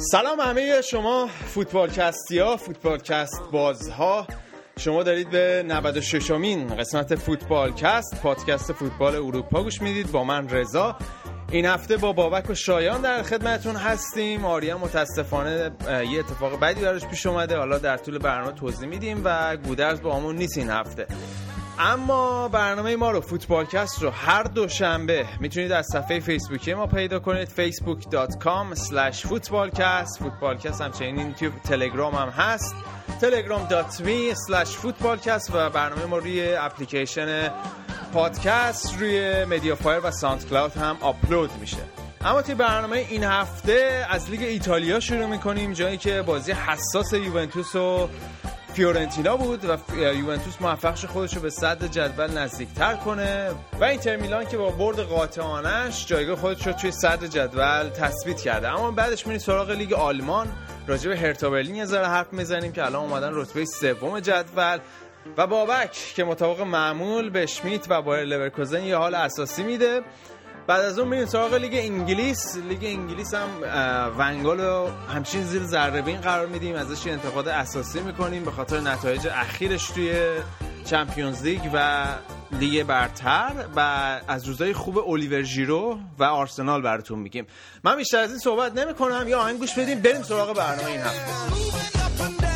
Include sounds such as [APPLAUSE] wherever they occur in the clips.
سلام همه شما فوتبالکستی ها فوتبالکست بازها شما دارید به 96 امین قسمت فوتبالکست پادکست فوتبال اروپا گوش می‌دید. با من رضا. این هفته با بابک و شایان در خدمتون هستیم. آریا متاسفانه یه اتفاق بدی براش پیش اومده. حالا در طول برنامه توضیح میدیم و گودرز با همون نیست این هفته. اما برنامه ما رو فوتبالکست رو هر دوشنبه می‌تونید از صفحه فیسبوکی ما پیدا کنید facebook.com slash footballcast همچنین توی تلگرام هم هست telegram.me slash footballcast و برنامه ما روی اپلیکیشن پادکست روی MediaFire و SoundCloud هم آپلود میشه. اما توی برنامه این هفته از لیگ ایتالیا شروع می‌کنیم جایی که بازی حساس یوونتوس و فیورنتینا بود و یوونتوس موفق شد خودش رو به صدر جدول نزدیکتر کنه. و اینتر میلان که با برد قاطعانش جایگاه خودش رو توی صدر جدول تثبیت کرده. اما بعدش میریم سراغ لیگ آلمان. راجع به هرتا برلین یه ذره حرف می‌زنیم که الان اومدن رتبه سوم جدول. و بابک که مطابق معمول به شمیت و بایر لورکوزن یه حال اساسی میده. بعد از اون میریم سراغ لیگ انگلیس. لیگ انگلیس هم ونگال رو همچین زیر ذره بین قرار میدیم. ازش انتقاد اساسی می‌کنیم به خاطر نتایج اخیرش توی Champions League و لیگ برتر. و از روزای خوب الیور ژیرو و آرسنال براتون میگیم. من بیشتر از این صحبت نمی کنم یا آهنگ گوش بدیم. بریم سراغ برنامه این هفته.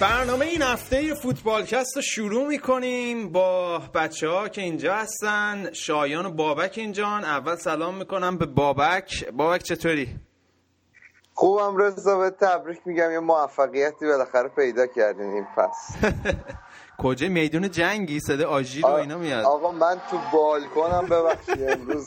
برنامه این هفته فوتبالکست رو شروع می‌کنیم. با بچه ها که اینجا هستن شایان و بابک اینجان. اول سلام می‌کنم به بابک. بابک چطوری؟ خوبم رضا به تبریک میگم. یه موفقیتی بالاخره پیدا کردین این پس [LAUGHS] کجا؟ میدون جنگی صدا آژیر و اینا میاد. آقا من تو بالکنم ببخشید. امروز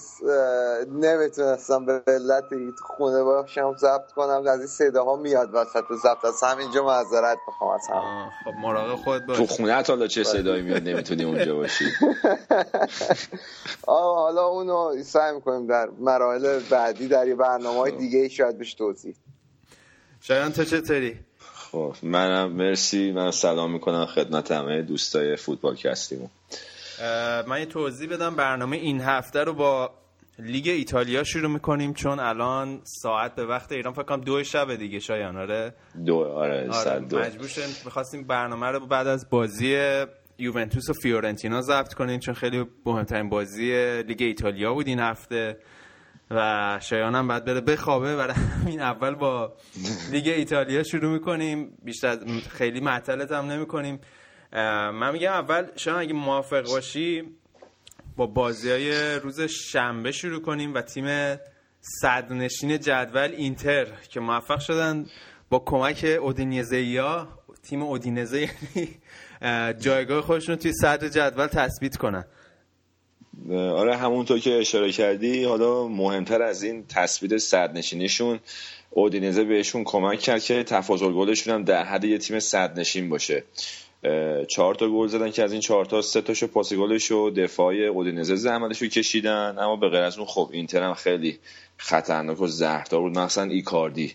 نمی‌تونستم به علت خونه باشم ضبط کنم. از این صداها میاد وسط ضبط. از همینجا معذرت بخوام از هم خب مراقب خود باش. تو خونه حالا چه صدایی میاد؟ نمی‌تونی اونجا باشی. [LAUGHS] آقا حالا اونو سعی می‌کنیم در مراحل بعدی در یه برنامه های دیگه شاید بهش توضیح. شایان تو چطوری؟ خب منم مرسی. من سلام می‌کنم خدمت همه دوستای فوتبال کستیمو من یه توضیح بدم. برنامه این هفته رو با لیگ ایتالیا شروع می‌کنیم چون الان ساعت به وقت ایران فکر کنم دو شب دیگه شایان آره؟ دو آره, آره دو. مجبور شدیم. می‌خواستیم برنامه رو بعد از بازی یوونتوس و فیورنتینا ضبط کنیم چون خیلی مهمترین بازی لیگ ایتالیا بود این هفته. و شایان هم باید بره بخوابه. برای این اول با لیگ ایتالیا شروع می‌کنیم. بیشتر خیلی معطلت هم نمی کنیم من میگم اول شایان اگه موافق باشی با بازی های روز شنبه شروع کنیم و تیم صدرنشین جدول اینتر که موفق شدن با کمک اودینزه تیم اودینزه جایگاه خودشون توی صدر جدول تثبیت کنن. آره همونطور که اشاره کردی حالا مهمتر از این تثبیت صدرنشینیشون اودینزه بهشون کمک کرد که تفاضل گلشون هم در حد یه تیم صدرنشین باشه. چهار تا گل زدن که از این چهار تا سه تاشو پاس گلش و دفاع اودینزه زحمتشو کشیدن. اما به غیر از اون خب اینتر هم خیلی خطرناک و زهردار بود. مثلا ایکاردی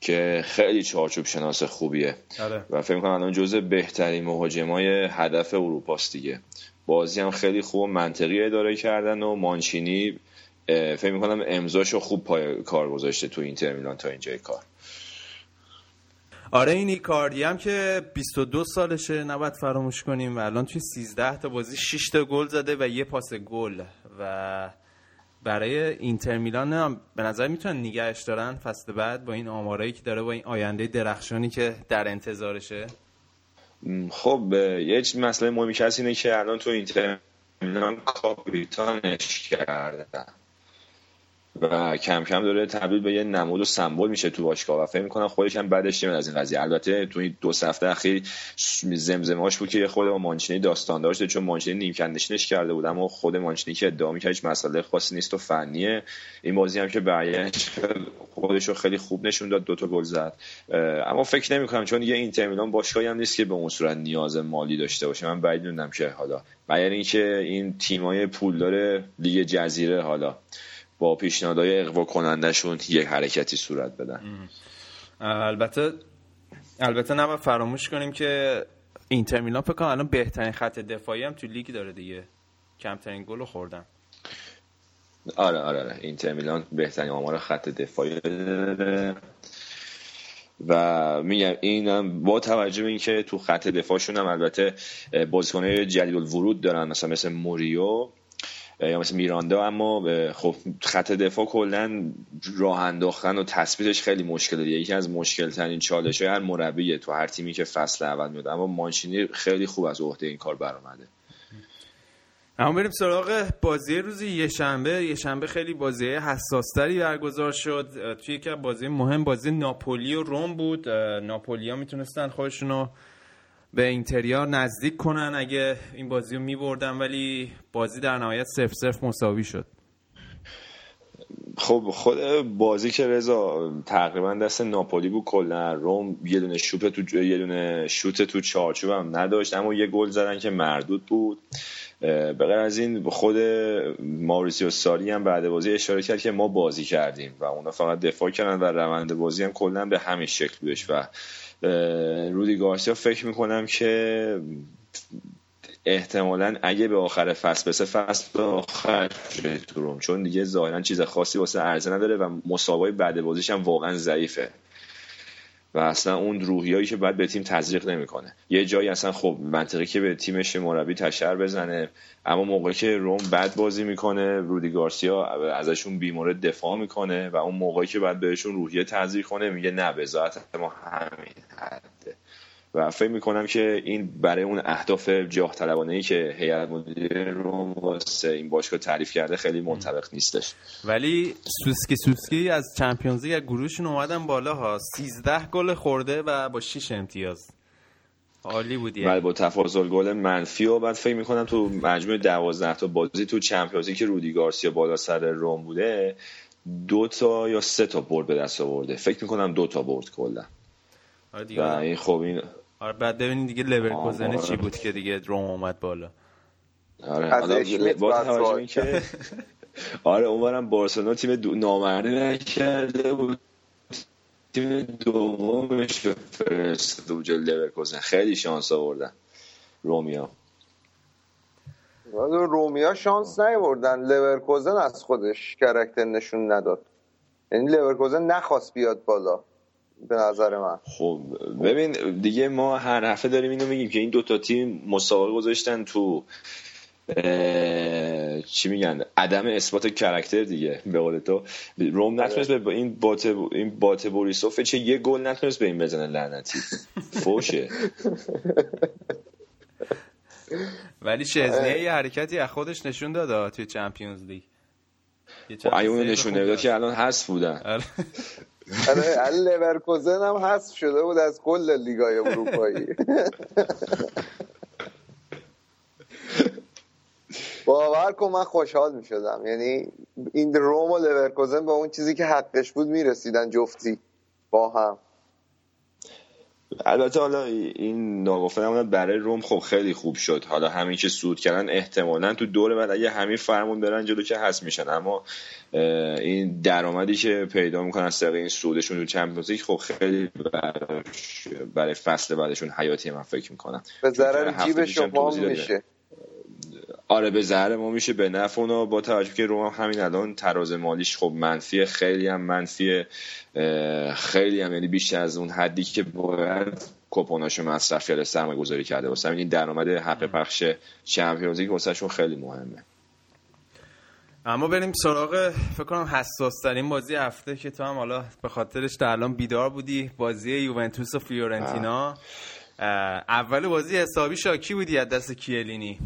که خیلی چارچوب شناس خوبیه. آره. و فکر کنم الان جزء بهترین مهاجمای هدف اروپاست دیگه. بازی هم خیلی خوب و منطقی اداره کردن و مانچینی فکر می‌کنم امضاشو خوب پای کار گذاشته تو اینتر میلان تا اینجای کار. آره این ایکاردی هم که 22 سالشه نباید فراموش کنیم. و الان توی 13 تا بازی 6 تا گل زده و یه پاس گل. و برای اینتر میلان هم به نظر می‌تونن نگهش دارن فصل بعد با این آمارایی که داره با این آینده درخشانی که در انتظارشه. خب یه مسئله مهمی که اینه که الان تو اینتر کاپیتانش کردن. و کم کم داره تبدیل به یه نمود و سمبل میشه تو باشگاه و فکر می‌کنم خودش هم بعدش از این قضیه. البته تو این دو هفته اخیر زمزمه‌اش بود که خود با مانچینی داستان داشته چون مانچینی نیمکت نشینش کرده بود اما خود مانچینی که ادعا می‌کرد هیچ مسئله خاصی نیست و فنیه. این بازی هم که برگشت خودش رو خیلی خوب نشون داد دو تا گل زد. اما فکر نمی‌کنم چون یه اینتر میلان باشگاهی هم نیست که به اون صورت نیاز مالی داشته باشه. من بعید می‌دونم که حالا. مگر اینکه این تیمای پولدار لیگ جزیره حالا. با پیشنهادهای اقوا کنندشون یک حرکتی صورت بدن. البته البته نباید فراموش کنیم که اینتر میلان فکر کنم الان بهترین خط دفاعی هم تو لیگ داره دیگه. کمترین گل خوردن. آره آره آره. اینتر میلان بهترین آمار خط دفاعی داره. و میگم اینم با توجه به اینکه تو خط دفاعشون هم البته بازیکن‌های جدید ورود دارن مثلا مثل موریو یا مثل میراندا اما خب خط دفاع کلا راه انداختن و تثبیتش خیلی مشکله. یکی از مشکل ترین چالش های هر مربیه تو هر تیمی که فصل اول میاد. اما مانشینی خیلی خوب از عهده این کار برآمده. اما بریم سراغ بازی روز یه شنبه. یه شنبه خیلی بازی حساستری برگزار شد. توی یکی بازی مهم بازی ناپولی و روم بود. ناپولیا می‌تونستن خودشونو به اینتریار نزدیک کنن اگه این بازی رو میبردن ولی بازی در نهایت سف سف مساوی شد. خب خود بازی که رضا تقریبا دست ناپولی بود کلا. روم یه دونه شوت تو یه دونه شوت تو چارچوب هم نداشت اما یه گل زدن که مردود بود. به غیر از این خود ماریسیو ساری هم بعد بازی اشاره کرد که ما بازی کردیم و اونا فقط دفاع کردن و روند بازی هم کلا به همین شکل بودش و رودی گارسیا فکر می‌کنم که احتمالا اگه به آخر فصل بسه فصل به آخر تو چون دیگه ظاهرا چیز خاصی واسه عرضه نداره و مسابقه بعد بازیش هم واقعا ضعیفه. و اصلا اون روحیایی که باید به تیم تزریق نمی‌کنه. یه جایی اصلا خب منطقی که به تیمش مربی تشر بزنه اما موقعی که روم بد بازی می‌کنه رودی گارسیا ازشون بیمورد دفاع می‌کنه و اون موقعی که باید بهشون روحیه تزریق کنه میگه نه به ما همین حده. و فکر می‌کنم که این برای اون اهداف جاه طلبانه ای که هیئت مدیره روم واسه این باشگاه تعریف کرده خیلی منطبق نیستش. ولی سوسکی سوسکی از چمپیونز لیگ گروهشون اومدن بالا ها. 13 گل خورده و با 6 امتیاز. عالی بودی ولی با تفاضل گل منفی و بعد فکر می‌کنم تو مجموع 12 تا بازی تو چمپیونز که رودی گارسیا بالا سر روم بوده دو تا یا سه تا برد به دست آورده. فکر می‌کنم دو تا برد کلا. و این خب این آره بعد ببینید دیگه لورکوزن چی بود که دیگه روم اومد بالا. آره حالا با توجه که آره اونورم بارسلونا تیم دو... نامردی نکرده بود. تیم دومش فرستاده بود جلوی لورکوزن خیلی شانس آوردن. رومیا رومیا شانس نیاوردن. لورکوزن از خودش character نشون نداد. یعنی لورکوزن نخواست بیاد بالا. به نظر من. خب ببین دیگه ما هر هفته داریم اینو میگیم که این دوتا تیم مسابقه گذاشتن تو چی میگن؟ عدم اثبات character دیگه به قول تو. روم نتونست به این بات این بات بوریسوف چه یه گل نتونست به این بزنه لعنتی. فوشه. ولی شزنیه یه حرکتی از خودش نشون داد توی چمپیونز لیگ. اگه اون نشون نمی‌داد که الان هست بودن. آره لورکوزن هم حذف شده بود از کل لیگای اروپایی. باور کن من خوشحال می شدم یعنی این روم و لورکوزن با اون چیزی که حقش بود می‌رسیدن جفتی با هم. البته حالا این ناگفته برای روم خب خیلی خوب شد. حالا همین که سود کردن احتمالا تو دور بعد اگه همین فرمون برن جلو که هست میشن. اما این درآمدی که پیدا می‌کنن از این سودشون تو چمپیونز خب خیلی برای فصل بعدشون حیاتی من فکر می‌کنم. به ضرر جیب شما میشه. آره به ضرر ما میشه به نفع اونا. با توجه که روم همین الان تراز مالیش خب منفی خیلی هم منفی خیلی هم یعنی بیشتر از اون حدی که باید کوپوناشو مصرف کرده سرمایه گذاری کرده واسه این درآمد حق پخش چمپیونز لیگ واسهشون خیلی مهمه. اما بریم سراغ فکر کنم حساس ترین بازی هفته که تو هم حالا به خاطرش در الان بیدار بودی بازی یوونتوس و فیورنتینا. اول بازی حسابی شاکی بودی از دست کیلینی.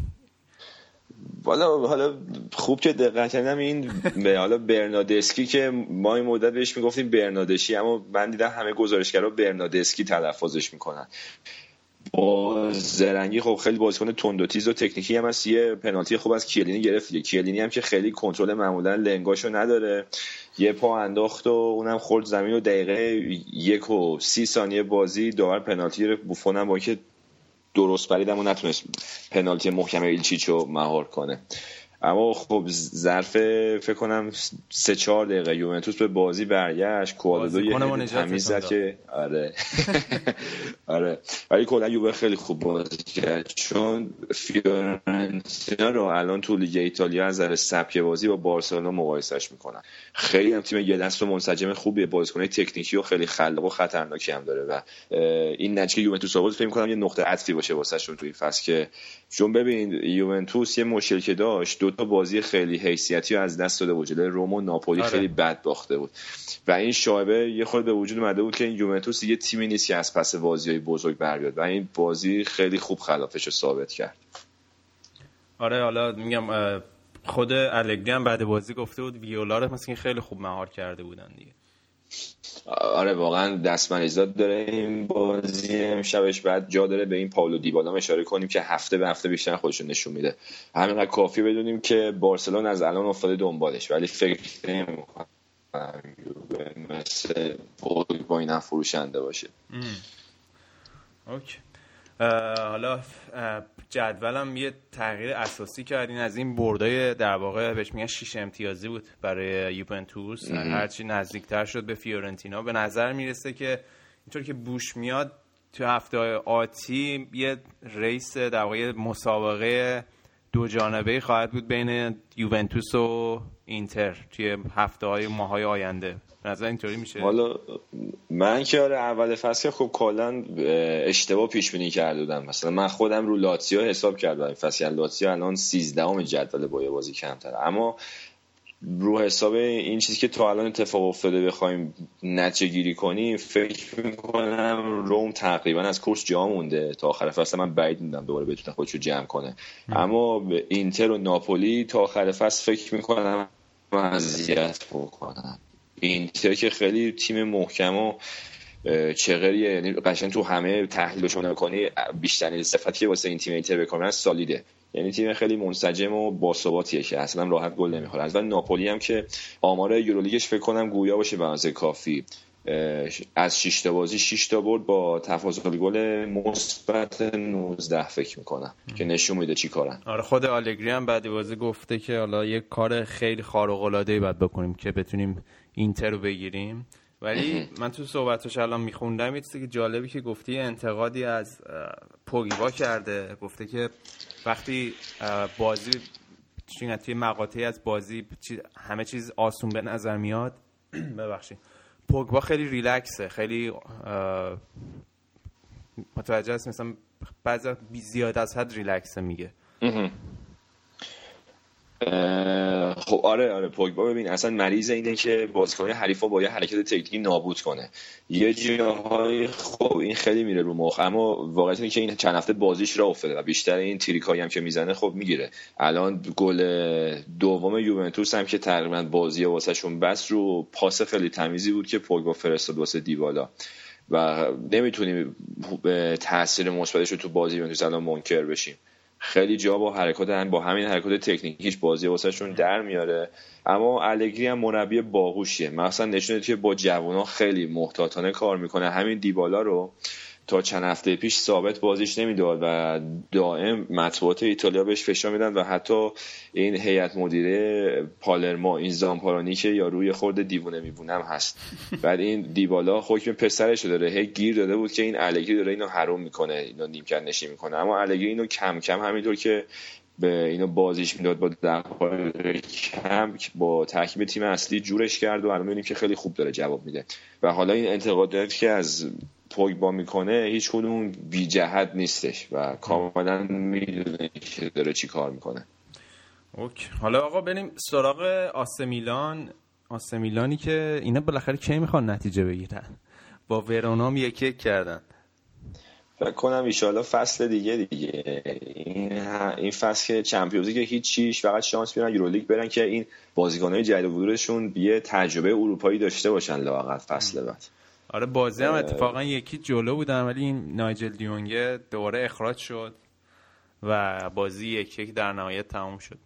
والا حالا خوب که دقت کردم این به حالا برنادسکی که ما این مدت بهش می‌گفتیم برنادشی اما من دیدم همه گزارشگرا برنادسکی تلفظش می‌کنن. با زرنگی خب خیلی بازیکن تند و تیز و تکنیکی هم هست. یه پنالتی خوب از کیلینی گرفت دیگه. کیلینی هم که خیلی کنترل معمولا لنگاشو نداره. یه پا انداخت و اونم خورد زمین و دقیقه یک و سی ثانیه بازی داور پنالتی رو بوفون با که درست پریدم و نتونست پنالتی محکم ایلچیچو مهار کنه. اما خب ظرف فکر کنم سه چهار دقیقه یوونتوس به بازی برگشت کوالدو یه تمیز زد که آره. [LAUGHS] آره. ولی کلا یووه خیلی خوب بازی کرد. چون فیورنتینا رو الان تو لیگ ایتالیا از نظر سبک بازی با بارسلونا مقایسش می‌کنن. خیلی هم تیم یه دست و منسجم خوبیه. بازیکن تکنیکی و خیلی خلاق و خطرناکی هم داره و این نتیجه یوونتوس آورد فکر کنم یه نقطه عطفی باشه واسهشون توی فصل که چون ببین یوونتوس یه مشکل که داشت دو تا بازی خیلی حیثیتی رو از دست داده بود جلوی روم و ناپولی آره. خیلی بد باخته بود. و این شایبه یه خود به وجود اومده بود که این یوونتوس یه تیمی نیست که از پس بازی های بزرگ بر بیاد و این بازی خیلی خوب خلافش رو ثابت کرد. آره حالا میگم خود الگری هم بعد بازی گفته بود ویولا رو مثلا خیلی خوب مهار کرده بودن دیگه. آره واقعا دستمریزاد داره این بازی. امشبش بعد جا داره به این پاولو دیبالا اشاره کنیم که هفته به هفته بیشتر خودش نشون میده. همینقدر کافی بدونیم که بارسلون از الان افتاده دنبالش ولی فکر نمی‌کنم مثل با این فروشنده باشه. OK. حالا جدولم یه تغییر اساسی کردین از این بردای در واقع بهش میگن شیش امتیازی بود برای یوونتوس. هرچی نزدیکتر شد به فیورنتینا. به نظر می‌رسه که اینطور که بوش میاد تو هفته آتی یه race در واقع مسابقه دو جانبه خواهد بود بین یوونتوس و اینتر توی هفته های ماهای آینده. نظر اینطوری میشه؟ حالا من که آره اول فصل خب کلا اشتباه پیش بینی کرده بودم. مثلا من خودم رو لاتسیو حساب کردم فصل. لاتسیو الان 13 ام جدول با یه بازی کمتره. اما رو حساب این چیزی که تا الان اتفاق افتاده بخوایم نتیجه گیری کنیم فکر می‌کنم روم تقریبا از کورس جا مونده. تا آخر فصل من بعید میدم دوباره بتونه خودشو جمع کنه. اما اینتر و ناپولی تا آخر فصل فکر می‌کنم اذیت بکنم اینتر که خیلی تیم محکم و چغریه یعنی قشنگ تو همه تحلیل شما کنی بیشترین صفتی که واسه این تیم اینتر بکنن سالیده. یعنی تیم خیلی منسجم و باثباتیه که اصلا راحت گل نمی‌خوره. از ناپولی هم که آمار یورولیگش فکر کنم گویا باشه به کافی. از 6 تا بازی 6 تا برد با تفاضل گل مثبت 19 فکر می‌کنم که نشون میده چی کارن. آره خود آلگری هم بعد بازی گفته که حالا یه کار خیلی خارق العاده ای باید بکنیم که بتونیم اینتر رو بگیریم. ولی من تو صحبتش الان میخوندم یه که جالبی که گفتی انتقادی از پوگیبا کرده. گفته که وقتی بازی توی مقاطعی از بازی همه چیز آسون به نظر میاد. [CLEARS THROAT] ببخشید. پوگبا خیلی ریلکسه خیلی متوجه است مثلا بعضی زیاد از حد ریلکسه میگه. خب آره آره پوگبا ببین اصلا مریض اینه که بازیکن حریفا با یه حرکت تکنیکی نابود کنه. یه جاهای خب این خیلی میره رو مخ اما واقعیت اینه که این چند هفته بازیش را افتاده و بیشتر این تریکایی هم که می‌زنه خب می‌گیره. الان گل دوم یوونتوس هم که تقریبا بازی واسهشون بس رو پاس خیلی تمیزی بود که پوگبا فرستاد واسه دیبالا. و نمی‌تونیم تاثیر مثبتش رو تو بازی یوونتوس الان منکر بشیم. خیلی جا با حرکات هم با همین حرکات تکنیکیش بازی واسهشون در میاره. اما الگری هم مربی باهوشیه. مثلا نشونه که با جوونا خیلی محتاطانه کار می‌کنه. همین دیبالا رو تا چند هفته پیش ثابت بازیش نمی‌داد و دائم مطبوعات ایتالیا بهش فشار میدن و حتی این هیئت مدیره پالرما این زامپارانی که یا روی خورده دیوونه میبونم هست. بعد این دیبالا حکم پسرش داره. هی گیر داده بود که این الگری داره اینو حروم می‌کنه اینو نیمکت نشی می‌کنه. اما الگری اینو کم کم همینطور که به اینو بازیش می‌داد با دقایق کم با ترکیب تیم اصلی جورش کرد و الان می‌بینیم که خیلی خوب داره جواب میده. و حالا این انتقادات که از پوگبا می‌کنه هیچ کدوم بی جهت نیستش و کاملا می‌دونه که داره چی کار می‌کنه. اوکی. حالا آقا بریم سراغ آسمیلان آسمیلانی که اینا بالاخره کی می‌خوان نتیجه بگیرن؟ با ورونام یک یک کردن. فکر کنم ایشالا فصل دیگه دیگه. این, این فصل که چمپیونز که هیچیش فقط شانس بیارن یورولیگ برن که این بازیکنهای جدید ورودشون یه تجربه اروپایی داشته باشن لاقل فصل بعد. آره بازی هم اتفاقا یکی جلو بودن ولی این نایجل دیونگه دوره اخراج شد و بازی یک یک در نهایت تموم شد.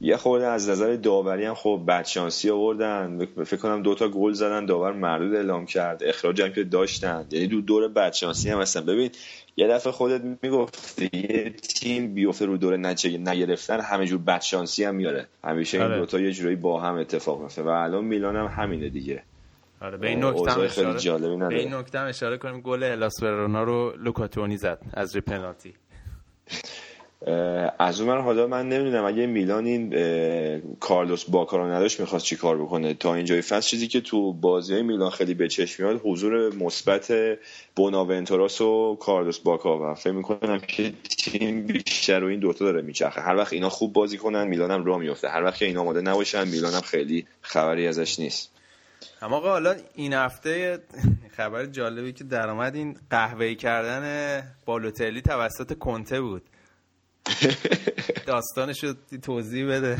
یه خورده از نظر داوری هم خب بدشانسی آوردن. فکر کنم دوتا گل زدن داور مردود اعلام کرد اخراج هم که داشتن. یعنی دو دور بدشانسی هم هستن. ببین یه دفعه خودت می‌گفتی یه تیم بیفته رو دور نچه نگرفتن همه جور بدشانسی هم میاره. همیشه این آره. دوتا یه جورایی با هم اتفاق میفته و الان میلان هم همینه دیگه. آره به این نکته اشاره به این نکته اشاره کنیم گل الاس رو لوکاتونی زد از ری پنالتی. از اون حالا من نمی‌دونم اگه میلان این کارلوس باکا رو نداشت می‌خواست چی کار بکنه؟ تا اینجای فصل چیزی که تو بازی های میلان خیلی به چشم میاد حضور مثبت بوناونتوراس و کارلوس باکا. و فکر می‌کنم که تیم بیشتر رو این دوتا داره میچرخه. هر وقت اینا خوب بازی کنن میلان هم راه میفته هر وقت که اینا آماده نباشن میلان هم خیلی خبری ازش نیست. اما آقا حالا این هفته خبر جالبی که درآمد این قهوه‌ای کردن بالوتلی توسط کنته بود. [LAUGHS] داستانش رو توضیح بده.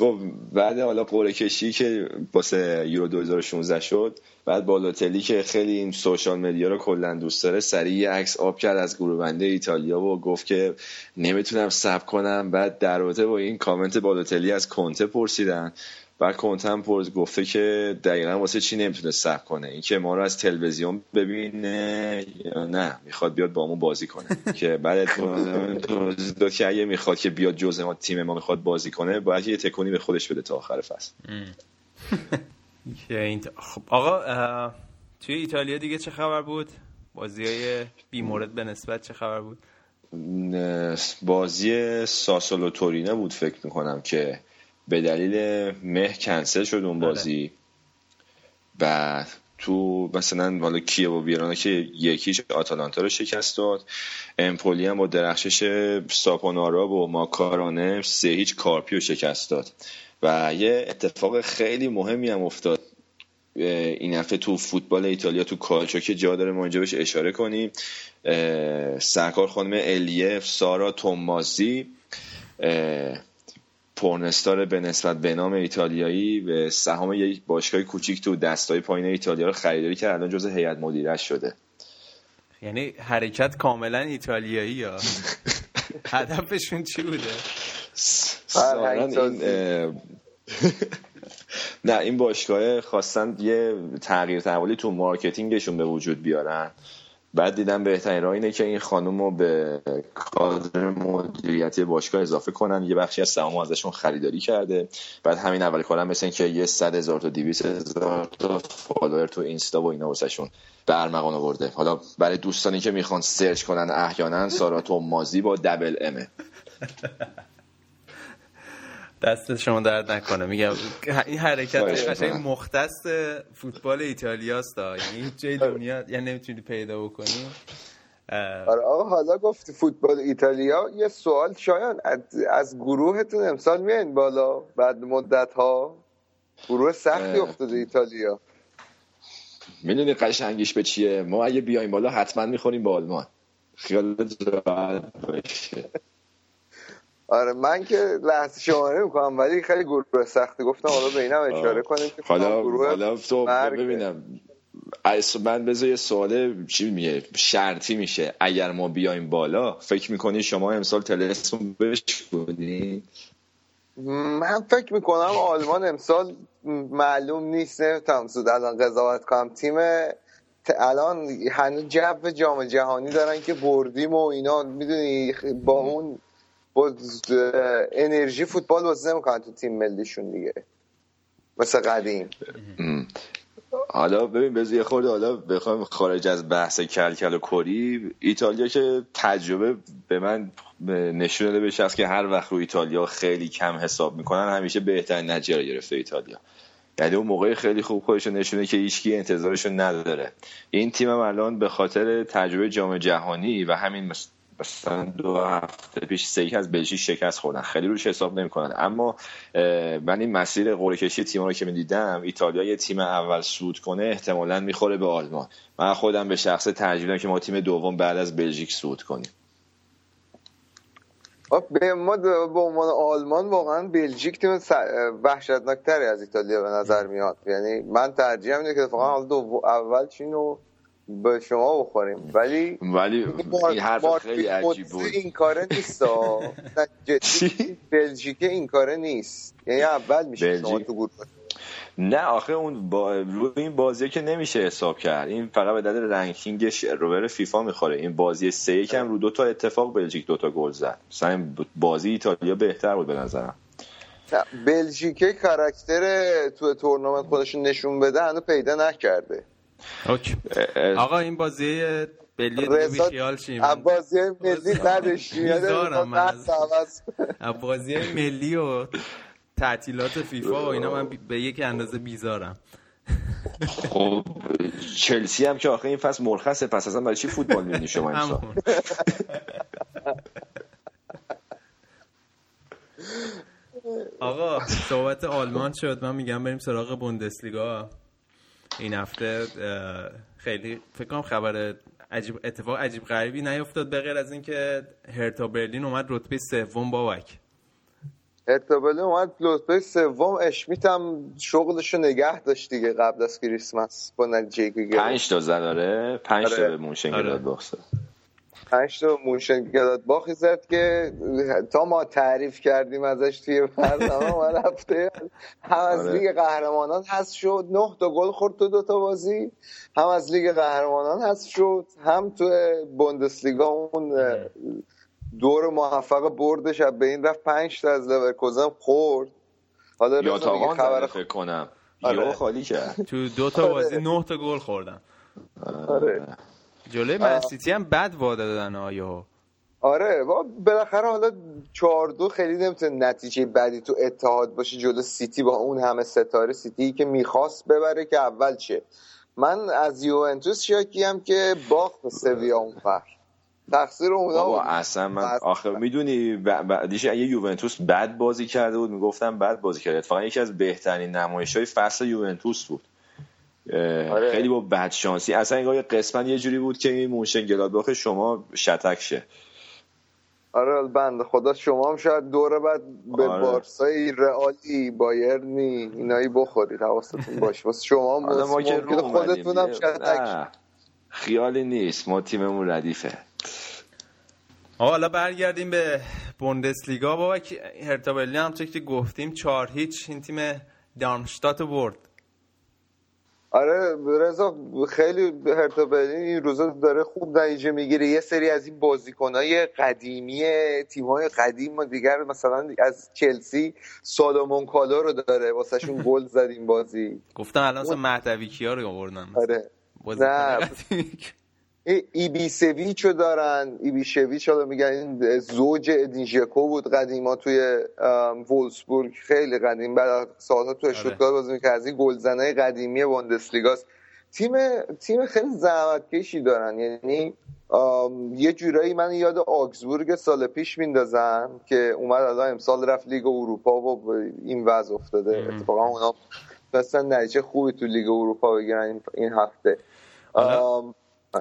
خب بعد حالا قرعه کشی که واسه یورو 2016 شد بعد بالوتلی که خیلی این سوشال مدیا رو کلا دوست داره سریع یه عکس آب کرد از گروه بنده ایتالیا و گفت که نمی‌تونم سب کنم. بعد در با این کامنت بالوتلی از کنته پرسیدن. بعد کنتم پرز گفته که دقیقا واسه چی نمی‌تونه سب کنه؟ اینکه ما رو از تلویزیون ببینه یا نه؟ می‌خواد بیاد با ما بازی کنه. [LAUGHS] که بعد داد که اگه می‌خواد که بیاد جزء ما تیم ما می‌خواد بازی کنه باید یه تکونی به خودش بده تا آخر فصل. خب آقا توی ایتالیا دیگه چه خبر بود؟ بازی های بیمورد به نسبت چه خبر بود؟ بازی ساسولو تورینه بود فکر می‌کنم که به دلیل مه کنسل شد اون بله. بازی. و تو مثلا حالا کیه و بیرانا که یکیش آتالانتا رو شکست داد. امپولی هم با درخشش ساپونارا و ماکارانه سه هیچ کارپیو شکست داد. و یه اتفاق خیلی مهمی هم افتاد. این هفته تو فوتبال ایتالیا تو کالچو که جا داره ما اینجا بهش اشاره کنیم. سرکار خانم الیف سارا تومازی. پورنستار به نسبت به نام ایتالیایی به سهام یک باشگاه کوچیک تو دستای پایین ایتالیا رو خریداری کرد. الان جزء هیئت مدیره شده. یعنی حرکت کاملا ایتالیایی یا؟ [LAUGHS] هدفشون چی بوده؟ [LAUGHS] نه این باشگاه خواستن یه تغییر تحولی تو marketing شون به وجود بیارن. بعد دیدم بهترین راه اینه که این خانم رو به کادر مدیریتی باشگاه اضافه کنن. یه بخشی از سهام ازشون خریداری کرده. بعد همین اول کارم مثل که یه صد هزار تا دویست هزار تا follower تو اینستا و اینا واسهشون به ارمغان آورده. حالا برای دوستانی که می‌خوان search کنن احیانا سارا مازی با double m ه دست شما درد نکنه. میگم این حرکتش قشنگ مختص فوتبال ایتالیاست یعنی جای دنیا یعنی نمی‌تونی پیدا بکنی. آره آقا حالا گفتی فوتبال ایتالیا. یه سوال شایان از گروهتون امسال میان بالا؟ بعد مدت ها گروه سختی افتاده ایتالیا. می‌دونی قشنگیش به چیه؟ ما اگه بیایم بالا حتما می‌خوریم با آلمان. خیال راحت باشه. آره من که لحظه شماره می‌کنم ولی خیلی گروه سختی. گفتم حالا به اینم اشاره کنیم که حالا حالا تو ببینم. من بذار یه سواله چی میگه؟ شرطی میشه اگر ما بیایم بالا؟ فکر می‌کنی شما امسال تلسون بشکنی؟ من فکر می‌کنم آلمان امسال معلوم نیست نمی‌تونم زود الان قضاوت کنم. تیم الان هنوز جو جام جهانی دارن که بردیم و اینا می‌دونی با اون با انرژی فوتبال بازی نمی‌کنن تو تیم ملیشون دیگه. مثل قدیم. حالا ببین یه خورده حالا بخوام خارج از بحث کلکل و کری ایتالیا که تجربه به من نشون داده بشه که هر وقت رو ایتالیا خیلی کم حساب می‌کنن همیشه بهترین نتیجه گرفته ایتالیا. یعنی اون موقع خیلی خوب خودشون نشونه که هیچکی انتظارشون نداره. این تیم هم الان به خاطر تجربه جام جهانی و همین مثلا دو هفته پیش سه از بلژیک شکست خوردن. خیلی روش حساب نمی‌کنن. اما من این مسیر قرعه کشی تیم رو که می‌دیدم ایتالیا یه تیم اول سود کنه احتمالا می‌خوره به آلمان. من خودم به شخص ترجیح که ما تیم دوم بعد از بلژیک سود کنیم. به ما به عنوان آلمان واقعا بلژیک تیم وحشتناکتری از ایتالیا به نظر میاد. یعنی من ترجیح اینه که اتفاقا دو اول چین رو به شما بخوریم. ولی ولی این حرف خیلی عجیب بود. این کاره نیست [LAUGHS] بلژیک این کاره نیست. یعنی اول میشه شما تو گروه نه آخه اون با... روی این بازی که نمیشه حساب کرد. این فقط به دلیل رنکینگ روبر فیفا می‌خوره. این بازی سه یکم رو دو تا اتفاق بلژیک دو تا گل زد. مثلا بازی ایتالیا بهتر بود به نظرم. بلژیک کاراکتر تو تورنمنت خودش نشون بده هنوز پیدا نکرده. اوکی. آقا این بازی بلی دیگه بیخیال شیم. بازی ملی بعدش بازی ملی و تعطیلات فیفا و اینا من به یک اندازه بیزارم. خب چلسی هم که آخه این فصل مرخصه. پس اصلا برای چی فوتبال می‌بینی شما این آقا صحبت آلمان شد. من میگم بریم سراغ بوندسلیگا. این هفته خیلی فکر کنم خبر عجیب اتفاق عجیب غریبی نیفتاد به غیر از اینکه هرتا برلین اومد رتبه سوم بابک. ارتبالی اومد رتبه سوم. اشمیت هم شغلشو نگه داشت دیگه قبل از کریسمس با نتیجه که گرفت. 5 تا زد داره 5 تا به مونشن گلاد باخت. 5 تا مونشن باخی زد که تا ما تعریف کردیم ازش توی برنامه ما رفته. هم از آره. لیگ قهرمانان هست شد. 9 تا گل خورد تو دو تا بازی. هم از لیگ قهرمانان هست شد. هم تو بوندسلیگا اون دور موفق بردش به این رفت پنج تا از لورکوزن خورد. حالا یا تا خبر فکر کنم. آره. یا خالی کرد. تو دو تا بازی آره. نه تا گل خوردن. آره. جلوی منسیتی هم بد واده دادن آیا آره بالاخره حالا چهار دو خیلی نمی‌تونه نتیجه بدی تو اتحاد باشه جلو سیتی با اون همه ستاره سیتی که می‌خواست ببره که اول چه. من از یوونتوس شاکی هم که باخت سویا اون فر. تقصیر اونا بابا اصلا من آخه می‌دونی بعدیش اگه یوونتوس بد بازی کرده بود می‌گفتم بد بازی کرده. اتفاقا یکی از بهترین نمایش های فصل یوونتوس بود. آره. خیلی با بد شانسی اصلا انگار قسمت یه جوری بود که این موشن گلادباخ شما شتک شه. آره بند خدا شما هم شاید دوره بعد به آره. بارسای رئالی بایرنی اینایی بخورید. حواستون باشه. واسه شما هم آره ما که خودتون هم شتک خیالی نیست. ما تیممون ردیفه. حالا برگردیم به بوندسلیگا. بابا هرتا برلین هم که گفتیم چهار هیچ. این تیم دارمشتات برد. آره رضا خیلی هرتا برلین این روزا داره خوب نتیجه می‌گیره. یه سری از این بازیکنهای قدیمی تیم‌های قدیم و دیگر مثلا از چلسی سالومون کالا رو داره. واسهشون [LAUGHS] گل زد این بازی. گفتم الان مثلا مهدوی کیا رو آوردن. آره. نه. ایبی سویچ دارن. ایبی شویچ حالا میگن این زوج ادینژکو بود قدیما توی وولسبورگ خیلی قدیم. بعد سالها تو اشتوتگارت آره. بازی می‌کرد. از این گلزنای قدیمی بوندسلیگاست. تیم تیم خیلی زحمت کشی دارن. یعنی یه جورایی من یاد آگزبورگ سال پیش میندازم که اومد الان امسال رفت لیگ اروپا و این وضع افتاده. اتفاقا اونا مثلا نتیجه خوبی تو لیگ اروپا بگیرن این هفته.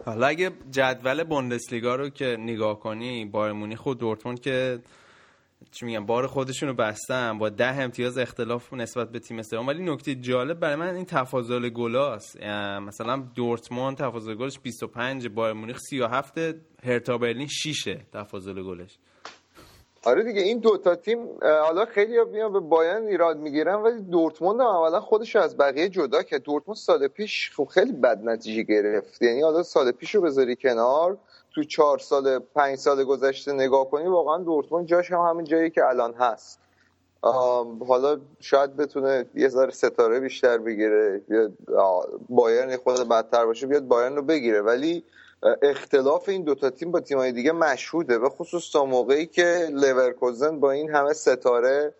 حالا اگه جدول بوندسلیگا رو که نگاه کنی بایر مونیخ و دورتموند که چی میگم بار خودشونو بستن با ده امتیاز اختلاف نسبت به تیم سوم. ولی نکته جالب برای من این تفاضل گلاست مثلا دورتموند تفاضل گلش 25 بایر مونیخ 37 هرتا برلین 6 تفاضل گلش. آره دیگه این دوتا تیم حالا خیلی ها به بایرن ایراد می‌گیرن ولی دورتموند هم اولا خودش از بقیه جدا که دورتموند سال پیش خب خیلی بد نتیجه گرفت. یعنی حالا سال پیش رو بذاری کنار تو چهار سال پنج سال گذشته نگاه کنی واقعا دورتموند جاش هم همین جایی که الان هست. حالا شاید بتونه یه ذره ستاره بیشتر بگیره بیاد بایرن خود بدتر باشه بیاد بایرن رو بگیره. ولی اختلاف این دوتا تیم با تیمای دیگه مشهوده به خصوص تا موقعی که لورکوزن با این همه ستاره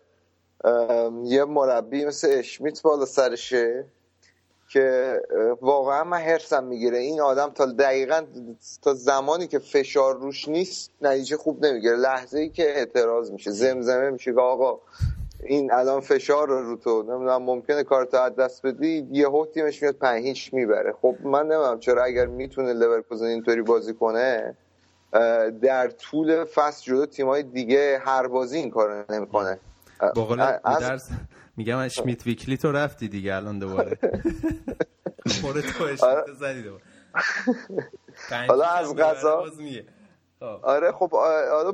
یه مربی مثل اشمیت بالا سرشه که واقعا من حرسم می‌گیره. این آدم تا دقیقا تا زمانی که فشار روش نیست نتیجه خوب نمی‌گیره. لحظه ای که اعتراض میشه زمزمه میشه که آقا این الان فشار رو تو نمی‌دونم ممکنه کارت از دست بدی یه تیمش میاد پنج هیچ می‌بره. خب من نمی‌دونم چرا اگر می‌تونه لورکوزن اینطوری بازی کنه در طول فصل جلو تیمای دیگه هر بازی این کارو نمی‌کنه. از... میگم اشمیت ویکلی تو رفتی دیگه الان دوباره. [LAUGHS] [LAUGHS] پر تو آره. زدی دوباره. [LAUGHS] حالا از غذا. آره خب حالا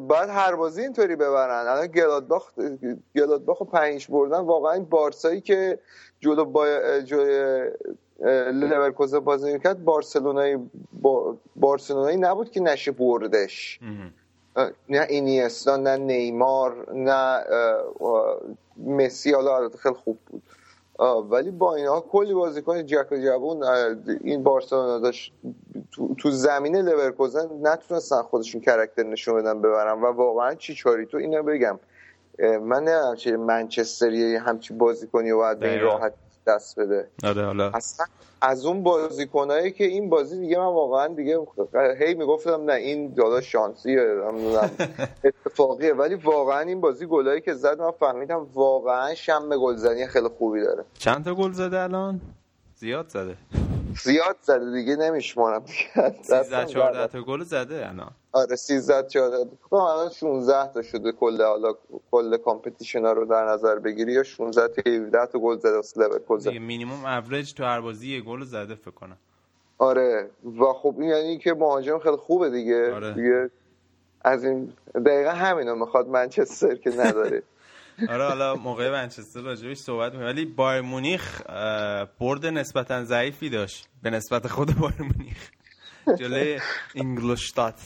باید هر بازی اینطوری ببرن. الان گلادباخ گلادباخ پنج بردن. واقعا این بارسایی که جلو با جلوی لورکوزن بازی می‌کرد بارسلونای بارسلونایی نبود که نشه بردش. نه اینیستا نه نیمار نه مسی. حالا خیلی خوب بود. ولی با اینها کلی بازیکن جک جوون این بارسلونا داشت تو, زمین لورکوزن نتونستن خودشون کرکتر نشون بدن ببرن. و واقعا چی چاری تو اینو بگم. من نه چه منچستری همچی بازی کنی و باید به این راحت دست بده. آره حالا. اصلا از اون بازیکنایی که این بازی دیگه من واقعا دیگه هی می‌گفتم نه این دادا شانسیه [LAUGHS] اتفاقیه. ولی واقعا این بازی گلایی که زد من فهمیدم واقعا شم گلزنی خیلی خوبی داره. چند تا گل زده الان؟ زیاد زده. زیاد زده دیگه نمیشمارم. 13 14 تا گل زده الان. آره 13 14 تا الان 16 تا شده کل حالا کل competition ها رو در نظر بگیری یا 16 تا 17 تا گل زده واسه لورکوزن دیگه minimum average تو هر بازی یه گل زده فکر کنم. آره. و خب این یعنی که مهاجم خیلی خوبه دیگه. آره. دیگه از این دقیقا همینو می‌خواد منچستر که نداره. [LAUGHS] آره حالا موقع منچستر راجبش صحبت می‌کنیم. ولی بایر مونیخ برد نسبتا ضعیفی داشت. به نسبت خود بایر مونیخ. جلوی اینگلشتات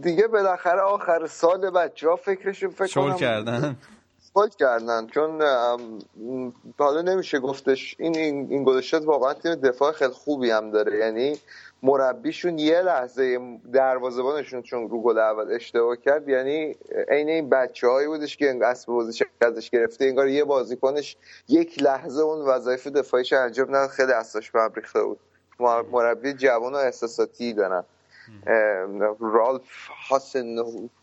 دیگه بالاخره آخر سال بچه ها فکرشون فکر شل کردن. شل کردن. چون حالا نمیشه گفتش این این واقعا تیم دفاع خیلی خوبی هم داره. یعنی مربیشون یه لحظه دروازه‌بانشون چون رو گل اول اشتباه کرد یعنی عین این بچه‌هایی بودش که اسب بازی ازش گرفته انگار یه بازیکنش یک لحظه اون وظایف دفاعیش انجام نداد خیلی اساش به ریخته بود مربی جوان و احساساتی دارن. رالف هاسن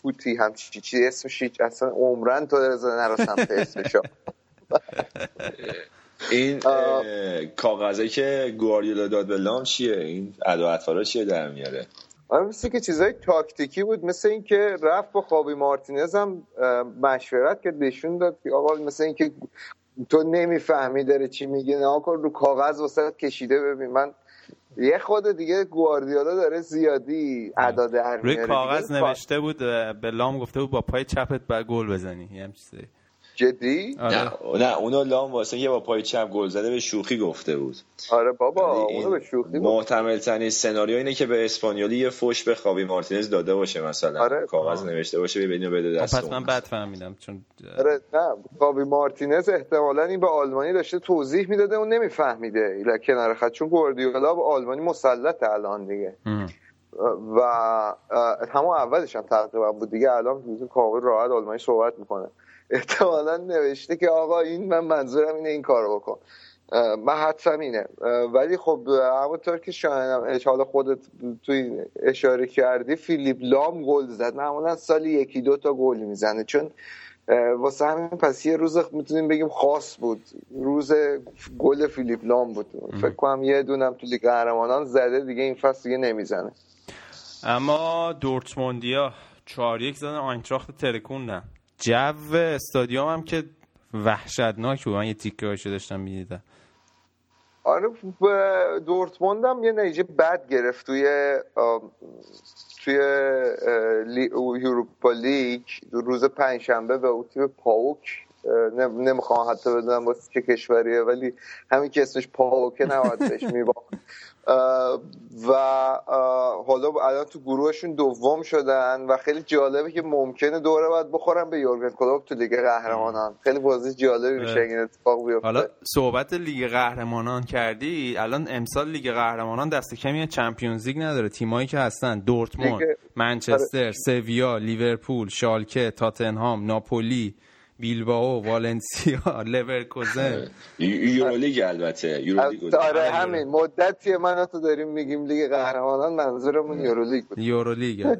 هوتی همچی چی اسمش اصلا عمرن تو نرسم به اسمشو. [LAUGHS] این کاغذه که گواردیولا داد به لام چیه؟ این ادا چیه در میاره؟ مثل که چیزای تاکتیکی بود مثل اینکه رفت با خوابی مارتینز هم مشورت که نشون داد که آقا مثل اینکه تو نمی‌فهمی داره چی میگه نه رو کاغذ واسه کشیده ببین من یه خود دیگه گواردیولا داره زیادی ادا در روی کاغذ نوشته بود به لام گفته بود با پای چپت با گل بزنی. یه چیزی جدی؟ نه نه اونو لام واسه یه با پای چپ گل زده به شوخی گفته بود. آره بابا اونو به شوخی محتمل ترین سناریو اینه که به اسپانیولی یه فوش به خوابی مارتینز داده باشه مثلا. آره. کاغذ. نوشته باشه ببینیم بده دست پس من بد فهمیدم چون آره نه خوابی مارتینز احتمالاً این به آلمانی داشته توضیح می‌داده اون نمیفهمیده کنار خط چون گواردیولا به آلمانی مسلط الان دیگه. و همون اولش هم تقریبا بود دیگه الان کامل راحت آلمانی صحبت می‌کنه. احتمالا نوشته که آقا این من منظورم اینه این کارو بکن. من حدسم اینه. ولی خب همونطور که شاید حالا خودت توی اشاره کردی فیلیپ لام گل زد. معمولا سالی یکی دو تا گل می‌زنه. چون واسه همین پس یه روز می‌تونیم بگیم خاص بود. روز گل فیلیپ لام بود. فکر کنم یه دونم تو لیگ قهرمانان زده دیگه این فصل دیگه نمی‌زنه. اما دورتموندیا 4 1 زدن آینتراخت ترکوندن. جو استادیوم هم که وحشتناک بود من یه تیکه هاشو داشتم می‌دیدم آره دورتموند هم یه نتیجه بد گرفت توی توی. یوروپا لیگ روز پنجشنبه به تیم پاوک نمی‌خوام حتی بدونم واسه چه کشوریه ولی همین که اسمش پاوکه نباید بهش میباخت. و حالا الان تو گروهشون دوم شدن و خیلی جالبه که ممکنه دوره باید بخورن به یورگن کلوپ تو لیگ قهرمانان. خیلی بازی جالبی میشه این اتفاق بیفته. حالا صحبت لیگ قهرمانان کردی الان امسال لیگ قهرمانان دست کمی Champions League نداره. تیمایی که هستن دورتموند منچستر آره. سویا لیورپول شالکه تاتنهام ناپولی بیلباو والنسیا [LAUGHS] لورکوزن. یورولیگ البته یورولیگ آره همین. مدتی من تو داریم میگیم لیگ قهرمانان منظورمون یورولیگ بود. یورولیگ. [LAUGHS]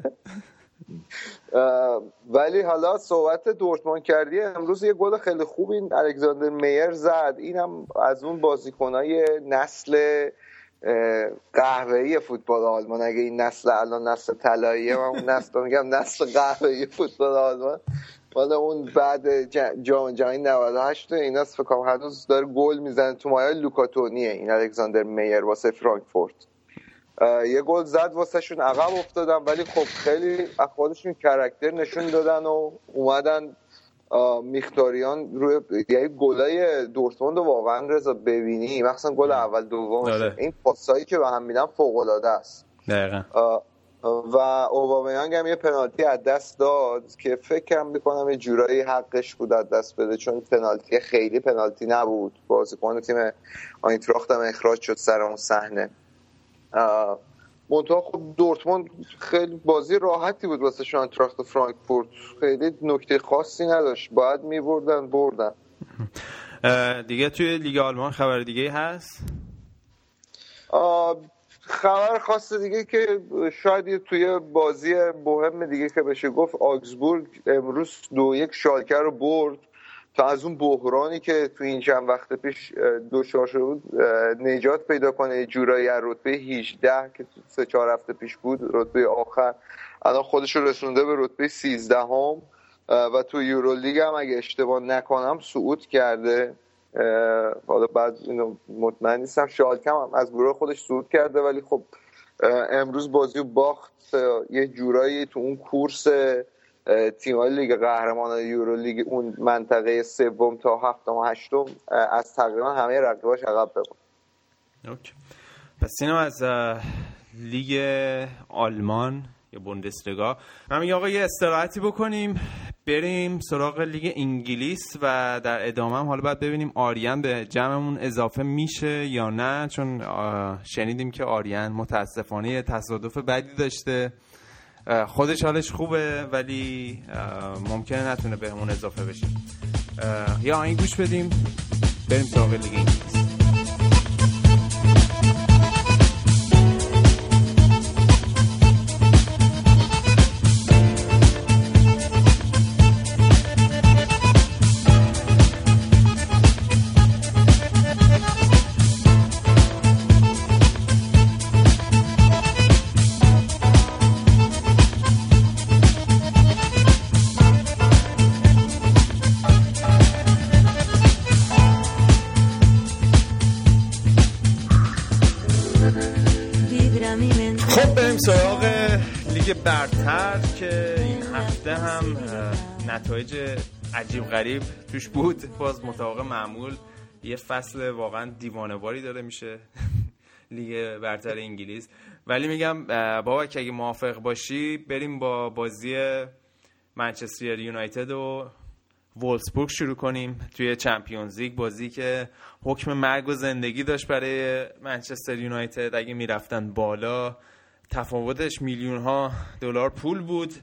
ولی حالا صحبت دورتمان کردی امروز یه گل خیلی خوب این الکساندر میر زد. اینم از اون بازیکنای نسل قهوه‌ای فوتبال آلمان. اگه این نسل الان نسل طلاییه من اون نسل میگم نسل قهوه‌ای فوتبال آلمان. حالا اون بعد جام جهانی 98 ایناست فکر کنم هنوز داره گل می‌زنه تو مایه لوکاتونیه این الکساندر میر واسه فرانکفورت. یه گل زد واسه شون عقب افتادن ولی خب خیلی خودشون کرکتر نشون دادن و اومدن میختاریان روی یعنی گلای دورتموند واقعا رضا ببینی. مثلا گل اول دوم آره. این پاسایی که به هم میدن فوق العاده است. دقیقاً. و اوبامیانگ هم یه پنالتی از دست داد که فکرم می‌کنم یه جورایی حقش بود از دست بده چون پنالتی خیلی پنالتی نبود. بازیکن تیم آینتراخت هم اخراج شد سر اون صحنه. منتها خب دورتموند خیلی بازی راحتی بود واسه شانتراخت فرانکفورت. خیلی نکته خاصی نداشت. باید میبردن بردن. دیگه توی لیگ آلمان خبر دیگه هست؟ خبر خاص دیگه که شاید توی بازی مهم دیگه که بشه گفت آگزبورگ امروز دو یک شالکر رو برد. تا از اون بحرانی که تو این چند وقت پیش دچار شده بود نجات پیدا کنه. جورایی از رتبه 18 که سه چهار هفته پیش بود رتبه آخر الان خودش رو رسونده به رتبه 13 هم و تو یورولیگ هم اگه اشتباه نکنم صعود کرده. حالا بعد اینو مطمئن نیستم. شالکم هم از گروه خودش صعود کرده ولی خب امروز بازی باخت. یه جورایی تو اون کورس تیم لیگ قهرمان یورو لیگ اون منطقه سوم تا هفتم و هشتم از تقریبا همه رقیباش عقب بمون. پس اینم از لیگ آلمان یا بوندسلیگا. من میگم آقا یه استراحتی بکنیم. بریم سراغ لیگ انگلیس و در ادامه هم حالا باید ببینیم آریان به جمعمون اضافه میشه یا نه چون شنیدیم که آریان متاسفانه تصادف بدی داشته. خودش حالش خوبه ولی ممکنه نتونه بهمون اضافه بشه. یا این گوش بدیم بریم سراغ لیگ انگلیس. نتایج عجیب غریب توش بود. باز مطابق معمول. یه فصل واقعا دیوانواری داره میشه [LAUGHS] لیگ برتر انگلیس. ولی میگم بابا که اگه موافق باشی بریم با بازی منچستر یونایتد و وولسبورگ شروع کنیم. توی چمپیونز لیگ بازی که حکم مرگ و زندگی داشت برای منچستر یونایتد. اگه می‌رفتن بالا تفاوتش میلیون ها دلار پول بود.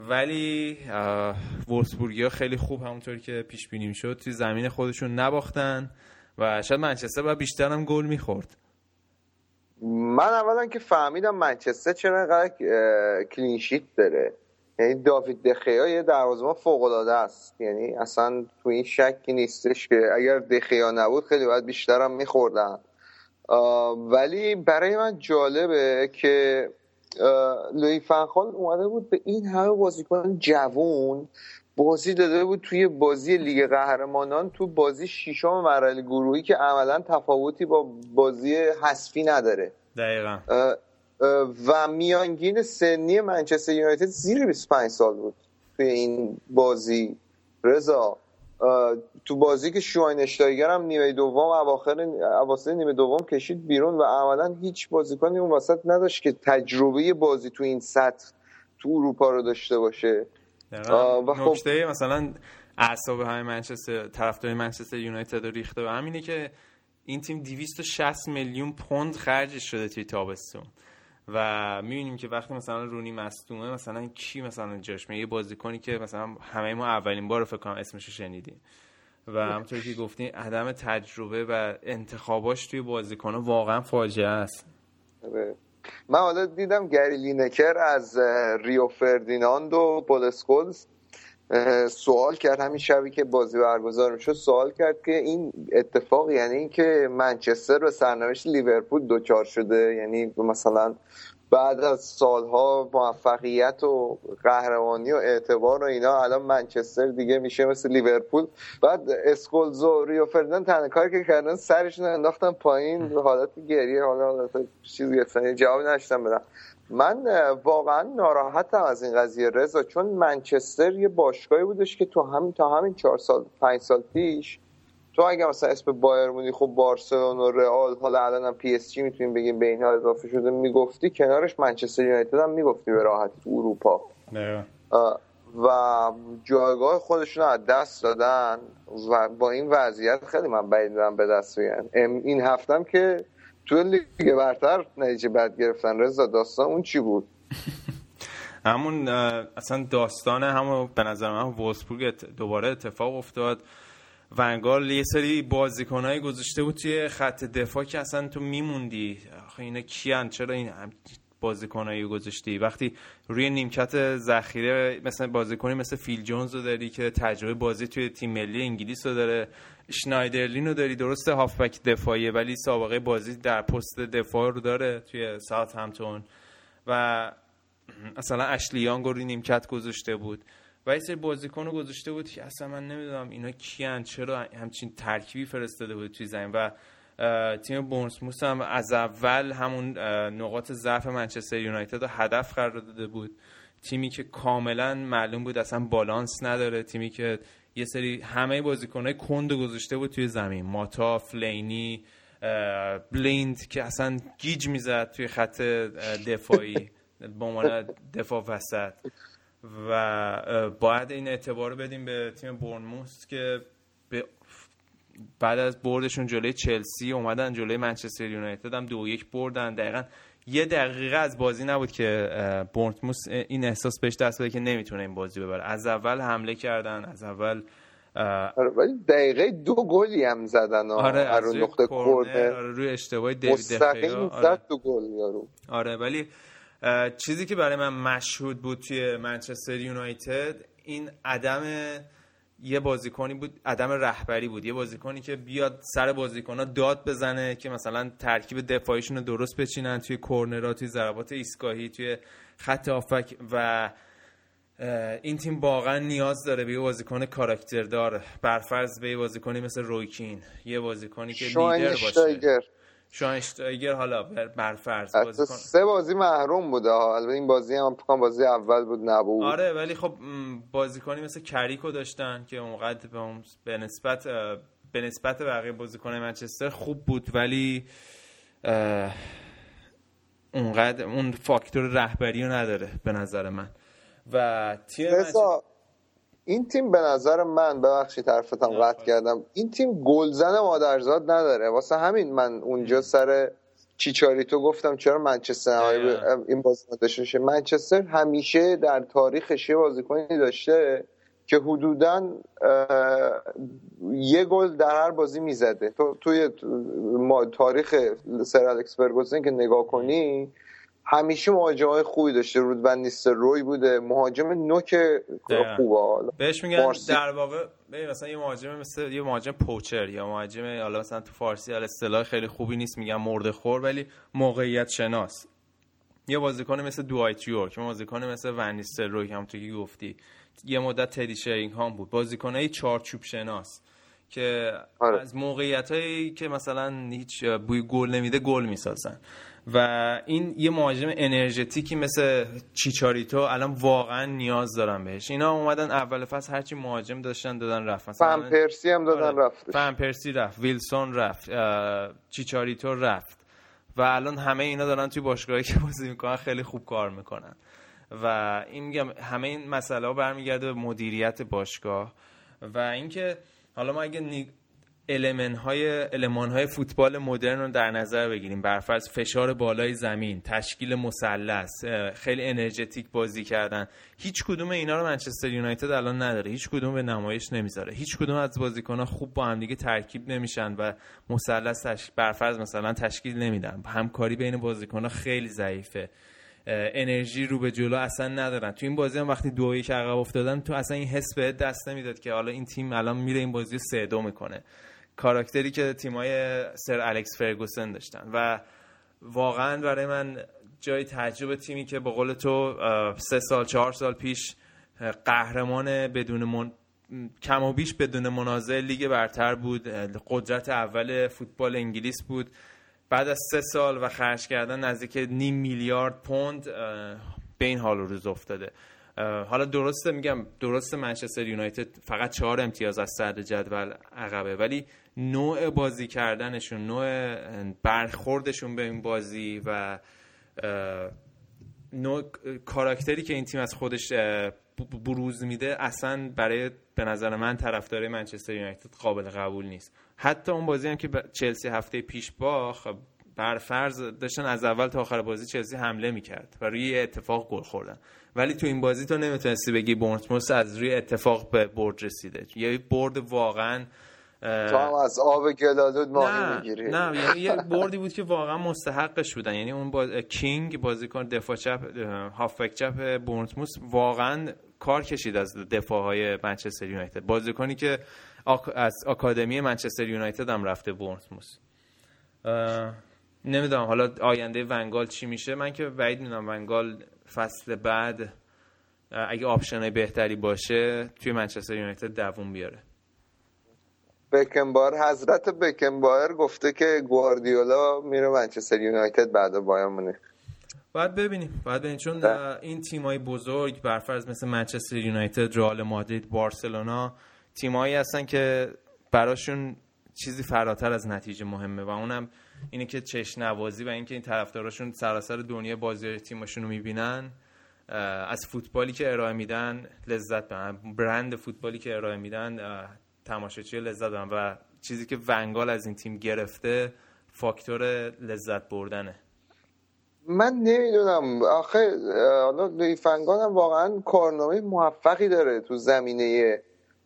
ولی ها خیلی خوب همونطور که پیش بینیم شد توی زمین خودشون نباختن و شاید منچستر باید بیشتر هم گل می‌خورد. من اولا که فهمیدم منچستر چرا اینقدر کلینشیت داره. یعنی داوید دخیا یه فوق العاده است. یعنی اصلا تو این شکی نیستش که اگر دخیا نبود خیلی باید بیشتر هم میخوردن. ولی برای من جالبه که لوی فنخال اومده بود به این همه بازیکن جوون بازی داده بود توی بازی لیگ قهرمانان تو بازی ششم مرحله گروهی که عملا تفاوتی با بازی حذفی نداره. دقیقا. و میانگین سنی منچستر یونایتد زیر 25 سال بود توی این بازی. رضا تو بازی که شواینشتایگر هم نیمه دوم اواخر اواسط نیمه دوم کشید بیرون و عملا هیچ بازیکنی اون وسط نداشت که تجربه بازی تو این سطح تو اروپا رو داشته باشه. و خب نکته مثلا اعصاب های منچستر طرفدار منچستر یونایتد ریخته و همینه که این تیم 260 میلیون پوند خرجش شده توی تابستون. و می‌بینیم که وقتی مثلا رونی مصدومه مثلا کی مثلا جاش یه بازیکنی که مثلا همه ما اولین بار فکر کنم اسمش شنیدیم. و همونطور که گفتین عدم تجربه و انتخاباش توی بازیکن واقعا فاجعه است. آره. من حالا دیدم گری لینکر از ریو فردیناند و بولسکولز سوال کرد همین شبی که بازی برگزار می‌شد سوال کرد که این اتفاق یعنی اینکه منچستر به سرنوشت لیورپول دوچار شده یعنی مثلا بعد از سالها موفقیت و قهرمانی و اعتبار و اینا الان منچستر دیگه میشه مثل لیورپول. بعد اسکولز و ریو فردیناند تنها کاری که کردن سرشون انداختن پایین حالت گریه حالا حالت چیزی جواب نشتم بدم من واقعا ناراحتم از این قضیه رضا چون منچستر یه باشگاهی بودش که تو همین تا همین چهار سال پنج سال پیش تو اگه مثلا اسم بایر مونی خب بارسلونا و رئال حالا الان هم پی اس جی می‌تونیم بگیم به اینها اضافه شده می‌گفتی کنارش منچستر یونایتد هم می‌گفتی به راحتی تو اروپا. و جایگاه خودشون از دست دادن و با این وضعیت خیلی من بعید به دست بیان این هفتم که تو لیگ برتر نتیجه بد گرفتن رضا داستان اون چی بود؟ [LAUGHS] همون اصلا داستان همون به نظر من وولسبورگ دوباره اتفاق افتاد. ونگال یه سری بازیکنایی گذاشته بود توی خط دفاع که اصلا تو میموندی. آخه اینا کیان؟ چرا این بازیکنایی گذاشتی. وقتی روی نیمکت ذخیره مثلا بازیکنی مثل فیل جونز رو داری که تجربه بازی توی تیم ملی انگلیس رو داره شنایدرلین رو داری درسته هافبک دفاعیه ولی سابقه بازی در پست دفاع رو داره توی ساعت همتون و اصلا اشلیانگ رو نیمکت گذاشته بود. و یه سری بازیکن رو گذاشته بود که اصلا من نمی‌دونم اینا کیان چرا همچین ترکیبی فرستاده بود توی زمین. و تیم بورنسموس هم از اول همون نقاط ضعف منچستر یونایتد رو هدف قرار داده بود. تیمی که کاملا معلوم بود اصلا بالانس نداره. تیمی که یه سری همه بازیکنهای کند گذاشته بود توی زمین. ماتا فلینی بلیند که اصلا گیج می‌زد توی خط دفاعی [LAUGHS] با عنوان دفاع وسط. و باید این اعتبار رو بدیم به تیم بورنموس که بعد از بردشون جلوی چلسی اومدن جلوی منچستر یونایتد هم دو یک بردن. دقیقا یه دقیقه از بازی نبود که بورنموس این احساس بهش دست بده که نمی‌تونه این بازی ببره. از اول حمله کردن از اول آره ولی دقیقه دو گلی هم زدن آره از روی نقطه کورنر آره روی اشتباه دیوید دخیا آره. دو گل یارو. آره ولی چیزی که برای من مشهود بود توی منچستر یونایتد این عدم یه بازیکنی بود عدم رهبری بود. یه بازیکنی که بیاد سر بازیکنها داد بزنه که مثلا ترکیب دفاعیشون رو درست بچینن توی کورنرها توی ضربات ایستگاهی توی خط آفک و این تیم واقعا نیاز داره به یه بازیکن کاراکتردار. برفرض به یه بازیکنی مثل رویکین یه بازیکنی که لیدر باشه. شاینشتایگر حالا برفرض بازیکن سه بازی محروم بوده. البته این بازی هم فکر بازی اول بود نبود. آره ولی خب بازیکنی مثل کریکو داشتن که اونقدر به نسبت به نسبت بقیه بازیکن منچستر خوب بود ولی اونقدر اون فاکتور رهبری رو نداره به نظر من. و تیم این تیم به نظر من ببخشید حرفتم قطع کردم. این تیم گلزن مادرزاد نداره. واسه همین من اونجا سر چیچاریتو گفتم چرا منچستر این بازی داشته منچستر همیشه در تاریخش یه بازیکنی داشته که حدودا یه گل در هر بازی می‌زده. تو توی تاریخ سر الکس فرگوسن که نگاه کنی همیشه مهاجم های خوبی داشته. رود و نیست روی بوده. مهاجم نوک خوبه. حالا بهش میگن در واقع مثلا یه مهاجم مثل یه مهاجم پوچر یا مهاجم حالا مثلا تو فارسی حالا اصطلاح خیلی خوبی نیست میگن مرده خور ولی موقعیت شناس. یه بازیکن مثل دوایت یورک بازیکن مثل ونیستر روی هم تو گفتی. یه مدت تدی شرینگهام بود. بازیکنای چارچوب شناس که آره. از موقعیت هایی که مثلا هیچ بوی گل نمیده گل می‌سازن. و این یه مهاجم انرژتیکی مثل چیچاریتو الان واقعا نیاز دارن بهش. اینا اومدن اول فصل هرچی مهاجم داشتن دادن رفت. مثلا فهم پرسی هم دادن آره. رفت فهم پرسی رفت ویلسون رفت چیچاریتو رفت. و الان همه اینا دارن توی باشگاهی که بازی می‌کنن خیلی خوب کار می‌کنن. و این میگم همه این مسئله ها برمیگرده به مدیریت باشگاه. و اینکه حالا ما اگه المن های المان های فوتبال مدرن رو در نظر بگیریم. برفرض فشار بالای زمین تشکیل مثلث خیلی انرژتیک بازی کردن. هیچ کدوم اینا رو منچستر یونایتد الان نداره. هیچ کدوم به نمایش نمی‌ذاره. هیچ کدوم از ها خوب با هم دیگه ترکیب نمیشن و مثلث تش... برفرض مثلا تشکیل نمیدن. همکاری بین ها خیلی ضعیفه. انرژی رو به جلو اصلا ندارن. تو این بازی هم وقتی دو یک عقب افتادن تو اصلا این حس به دست نمی‌داد که حالا این تیم الان میره این بازی رو سه دو می‌کنه. کاراکتری که تیمای سر الکس فرگوسن داشتن. و واقعا برای من جای تعجب تیمی که به قول تو سه سال چهار سال پیش قهرمان بدون من... کم و بیش بدون منازع لیگ برتر بود. قدرت اول فوتبال انگلیس بود. بعد از سه سال و خرج کردن نزدیک نیم میلیارد پوند به این حال روز افتاده. حالا درسته میگم درسته منچستر یونایتد فقط چهار امتیاز از صدر جدول عقبه ولی نوع بازی کردنشون نوع برخوردشون به این بازی و نوع کاراکتری که این تیم از خودش بروز میده اصلا برای به نظر من طرفدار منچستر یونایتد قابل قبول نیست. حتی اون بازی هم که چلسی هفته پیش باخ بر فرض داشتن از اول تا آخر بازی چلسی حمله می‌کرد و روی اتفاق گل خوردن. ولی تو این بازی تو نمی‌تونستی بگی بورنموث از روی اتفاق به برد رسیده. یه برد واقعا تو هم از آب گلالود ماهی می‌گیری. نه یعنی یه [LAUGHS] بردی بود که واقعا مستحقش بودن. یعنی اون باز... کینگ بازیکن دفاع چپ هافبک چپ بورنموث واقعا کار کشید از دفاع های منچستر یونایتد. بازیکنی که از آکادمی منچستر یونایتد هم رفته بورنموث نمی‌دونم حالا آینده ونگال چی میشه؟ من که بعید می‌دونم ونگال فصل بعد اگه option بهتری باشه توی منچستر یونایتد دووم بیاره. بکنبار حضرت بکنبار گفته که گواردیولا میره منچستر یونایتد بعد بایرن مونیخ. باید ببینیم. باید ببینیم. چون ده. این تیمای بزرگ برفرض مثل منچستر یونایتد رئال مادرید بارسلونا تیمایی هستن که براشون چیزی فراتر از نتیجه مهمه و اونم اینه که چش نوازی و اینکه این طرفداراشون سراسر دنیا بازی تیمشون رو می‌بینن. از فوتبالی که ارائه میدن لذت ببرن. برند فوتبالی که ارائه میدن تماشاچی لذت ببرن و چیزی که ونگال از این تیم گرفته فاکتور لذت بردنه. من نمی‌دونم. آخه حالا فنگان هم واقعا کارنامه موفقی داره تو زمینه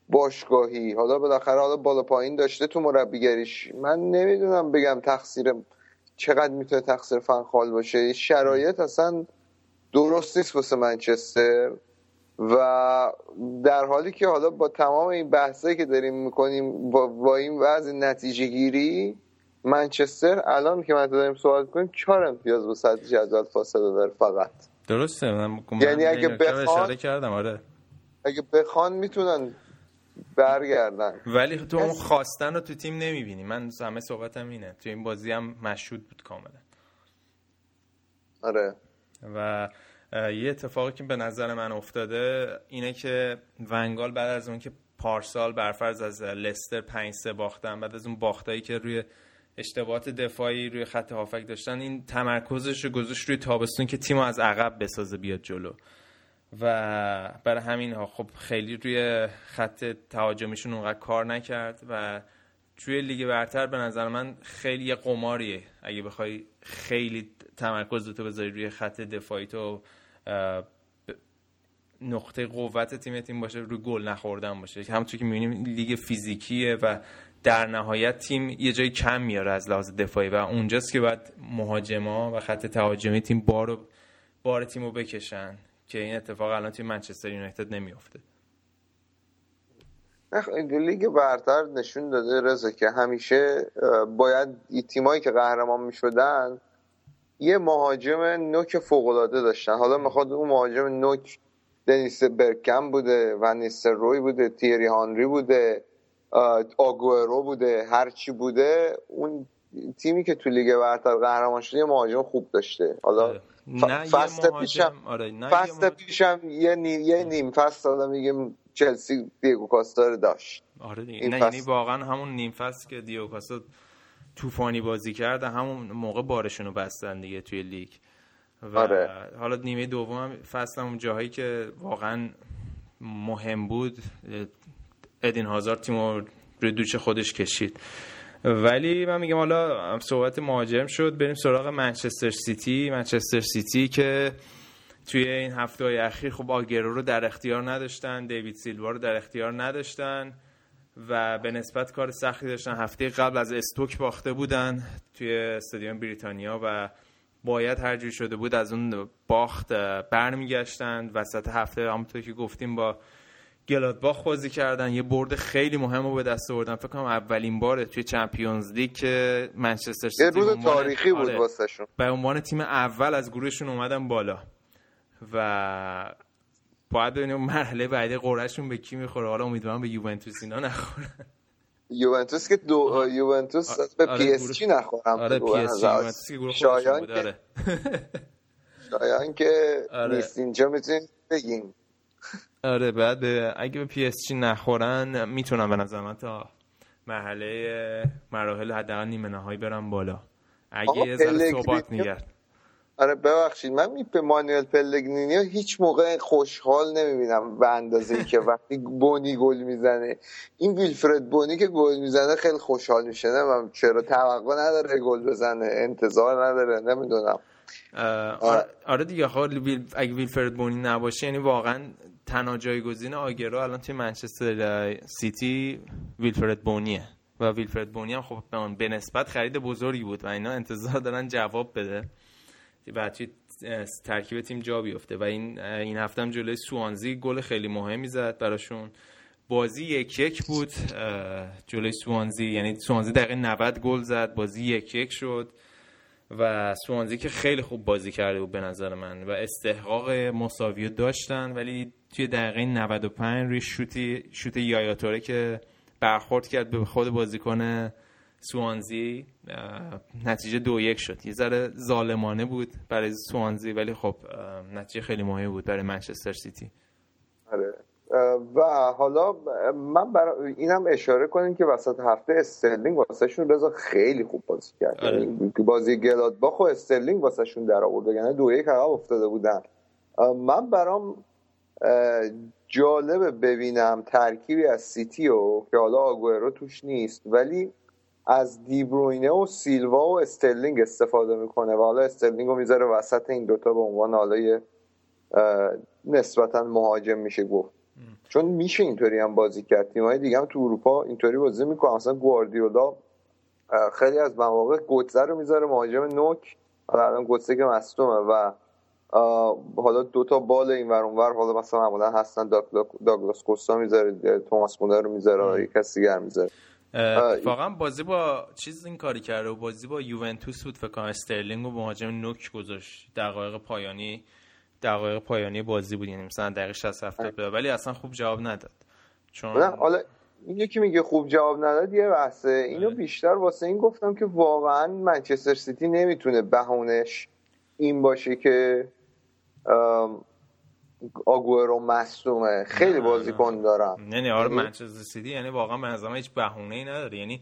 باشگاهی. حالا بالاخره حالا بالا پایین داشته تو مربیگریش. من نمی‌دونم بگم تقصیر چقدر می‌تونه تقصیر فنخال باشه. شرایط اصلا درست نیست واسه منچستر. و در حالی که حالا با تمام این بحثایی که داریم می‌کنیم با, با این وضع نتیجه گیری منچستر الان که من داریم سوال کنیم چهار امتیاز با صد جدول فاصله داره فقط. درسته من یعنی اگه بخوان کردم آره. اگه بخوان می‌تونن برگردن. ولی تو اون خواستن رو تو تیم نمی‌بینی. من همه صحبتم اینه. تو این بازی هم مشهود بود کاملا. آره. و یه اتفاقی که به نظر من افتاده اینه که ونگال بعد از اون که پارسال برفرض از لستر 5 3 باختن بعد از اون باختایی که روی اشتباهات دفاعی روی خط هافک داشتن این تمرکزش رو گذاشت روی تابستون که تیم از عقب بسازه بیاد جلو. و برای همین ها خب خیلی روی خط تهاجمیشون اونقدر کار نکرد و توی لیگ برتر به نظر من خیلی یه قماریه. اگه بخوای خیلی تمرکز تو بذاری روی خط دفاعی تو نقطه قوت تیم تیم باشه روی گل نخوردن باشه. همونطور که می‌بینیم لیگ فیزیکیه و در نهایت تیم یه جای کم میاره از لحاظ دفاعی و اونجاست که باید مهاجما و خط تهاجمی تیم بار بار تیم رو بکشن که این اتفاق الان توی منچستر یونایتد نمیافته. لیگ برتر نشون داده رضا که همیشه باید تیمایی که قهرمان می‌شدن یه مهاجم نوک فوق داشتن. حالا می‌خواد اون مهاجم نوک دنیس برکم بوده و روی بوده تیری هانری بوده آگورو بوده هرچی بوده اون تیمی که تو لیگ برتر قهرمان شده یه مهاجم خوب داشته. حالا آره. فصل پیشم آره فصل پیشم یه نیم یه نیم فصل حالا میگم چلسی دیگو کاستا داشت. آره دیگه. نه یعنی واقعا همون نیم فصل که دیگو کاستا طوفانی بازی کرد همون موقع بارشون رو بستن دیگه توی لیگ. و آره. حالا نیمه دوم فصل هم جاهایی که واقعا مهم بود ادن هازارد تیمو روی دوش خودش کشید. ولی من میگم حالا صحبت مهاجم شد بریم سراغ منچستر سیتی. منچستر سیتی که توی این هفته های اخیر خب آگرو رو در اختیار نداشتن دیوید سیلوا رو در اختیار نداشتن. و به نسبت کار سختی داشتن. هفته قبل از استوک باخته بودن توی استادیوم بریتانیا و باید هر شده بود از اون باخت برمیگشتن. وسط هفته همونطور که گفتیم با گلادباخ بازی کردن. یه برد خیلی مهم رو به دست آوردن. فکر کنم اولین باره توی چمپیونز لیگ که منچستر سیتی یه روز تاریخی بود آره، واسهشون. به عنوان تیم اول از گروهشون اومدن بالا. و باید ببینیم مرحله بعدی قرعهشون به کی می‌خوره. حالا امیدوارم به یوونتوس اینا نخورن یوونتوس که دو یوونتوس به پی اس جی نخورم آره پی اس جی شایان که آره. [LAUGHS] شایان که آره. نیست اینجا می‌تونیم بگیم. آره بعد اگه به پی اس جی نخورن می‌تونم به نظر من تا مرحله مراحل حداقل نیمه نهایی برم بالا. اگه یه ذره ثبات نگرد آره ببخشید. من می به مانوئل پلگرینی هیچ موقع خوشحال نمی‌بینم به اندازه ای که وقتی بونی گل می‌زنه. این ویلفرد بونی که گل می‌زنه خیلی خوشحال میشه. من چرا توقع نداره گل بزنه انتظار نداره نمی‌دونم. آره, آره دیگه خب اگه ویلفرد بونی نباشه یعنی واقعا تنها جایگزین آگرو الان توی منچستر سیتی ویلفرد بونیه. و ویلفرد بونی هم خب به نسبت خرید بزرگی بود و اینا انتظار دارن جواب بده. و ترکیب تیم جا بیفته و این این هفته هم جلوی سوانزی گل خیلی مهمی زد براشون. بازی یک یک بود جلوی سوانزی یعنی سوانزی دقیقه 90 گل زد بازی یک یک شد و سوانزی که خیلی خوب بازی کرده بود به نظر من و استحقاق مساوی داشتن ولی توی دقیقه 95 روی شوتی شوت یایاتوره که برخورد کرد به خود بازیکن سوانزی نتیجه دو یک شد. یه ذره ظالمانه بود برای سوانزی ولی خب نتیجه خیلی مهمی بود برای منچستر سیتی. آره. و حالا من برای اینم اشاره کنیم که وسط هفته استرلینگ واسهشون رضا خیلی خوب بازی کرد. آره. یعنی بازی گلادباخ و استرلینگ واسهشون در آورد یعنی دو یک عقب افتاده بودن. من برام جالبه ببینم ترکیبی از سیتی و که حالا آگوئرو توش نیست. ولی از دیبروینه و سیلوا و استرلینگ استفاده می‌کنه و حالا استرلینگ رو می‌ذاره وسط این دوتا به عنوان حالا نسبتا مهاجم میشه گفت. چون میشه اینطوری هم بازی کرد. تیم‌های دیگه هم تو اروپا اینطوری بازی می‌کنن. مثلا گواردیولا خیلی از مواقع گوتزه رو می‌ذاره مهاجم نوک. حالا الان گوتزه که مصدومه و حالا دو تا بال این ور اونور حالا مثلا معمولا هستن داگلاس کوستا می‌ذاره توماس مولر رو می‌ذاره یک کسی دیگر می‌ذاره. واقعا بازی با چیز این کاری کرده و بازی با یوونتوس بود فکر کنم. استرلینگ و مهاجم نوک گذاشت. دقایق پایانی دقایق پایانی بازی بود. یعنی مثلا دقیقه 60 70 ولی اصلا خوب جواب نداد. چون حالا این یکی میگه خوب جواب نداد یه بحثه. اینو بله. بیشتر واسه این گفتم که واقعا منچستر سیتی نمی‌تونه بهونش این باشه که آگوئرو مصدومه خیلی بازیکن دارم. نه نه آره منچستر سیتی یعنی واقعا به نظرم هیچ بهونه ای نداره. یعنی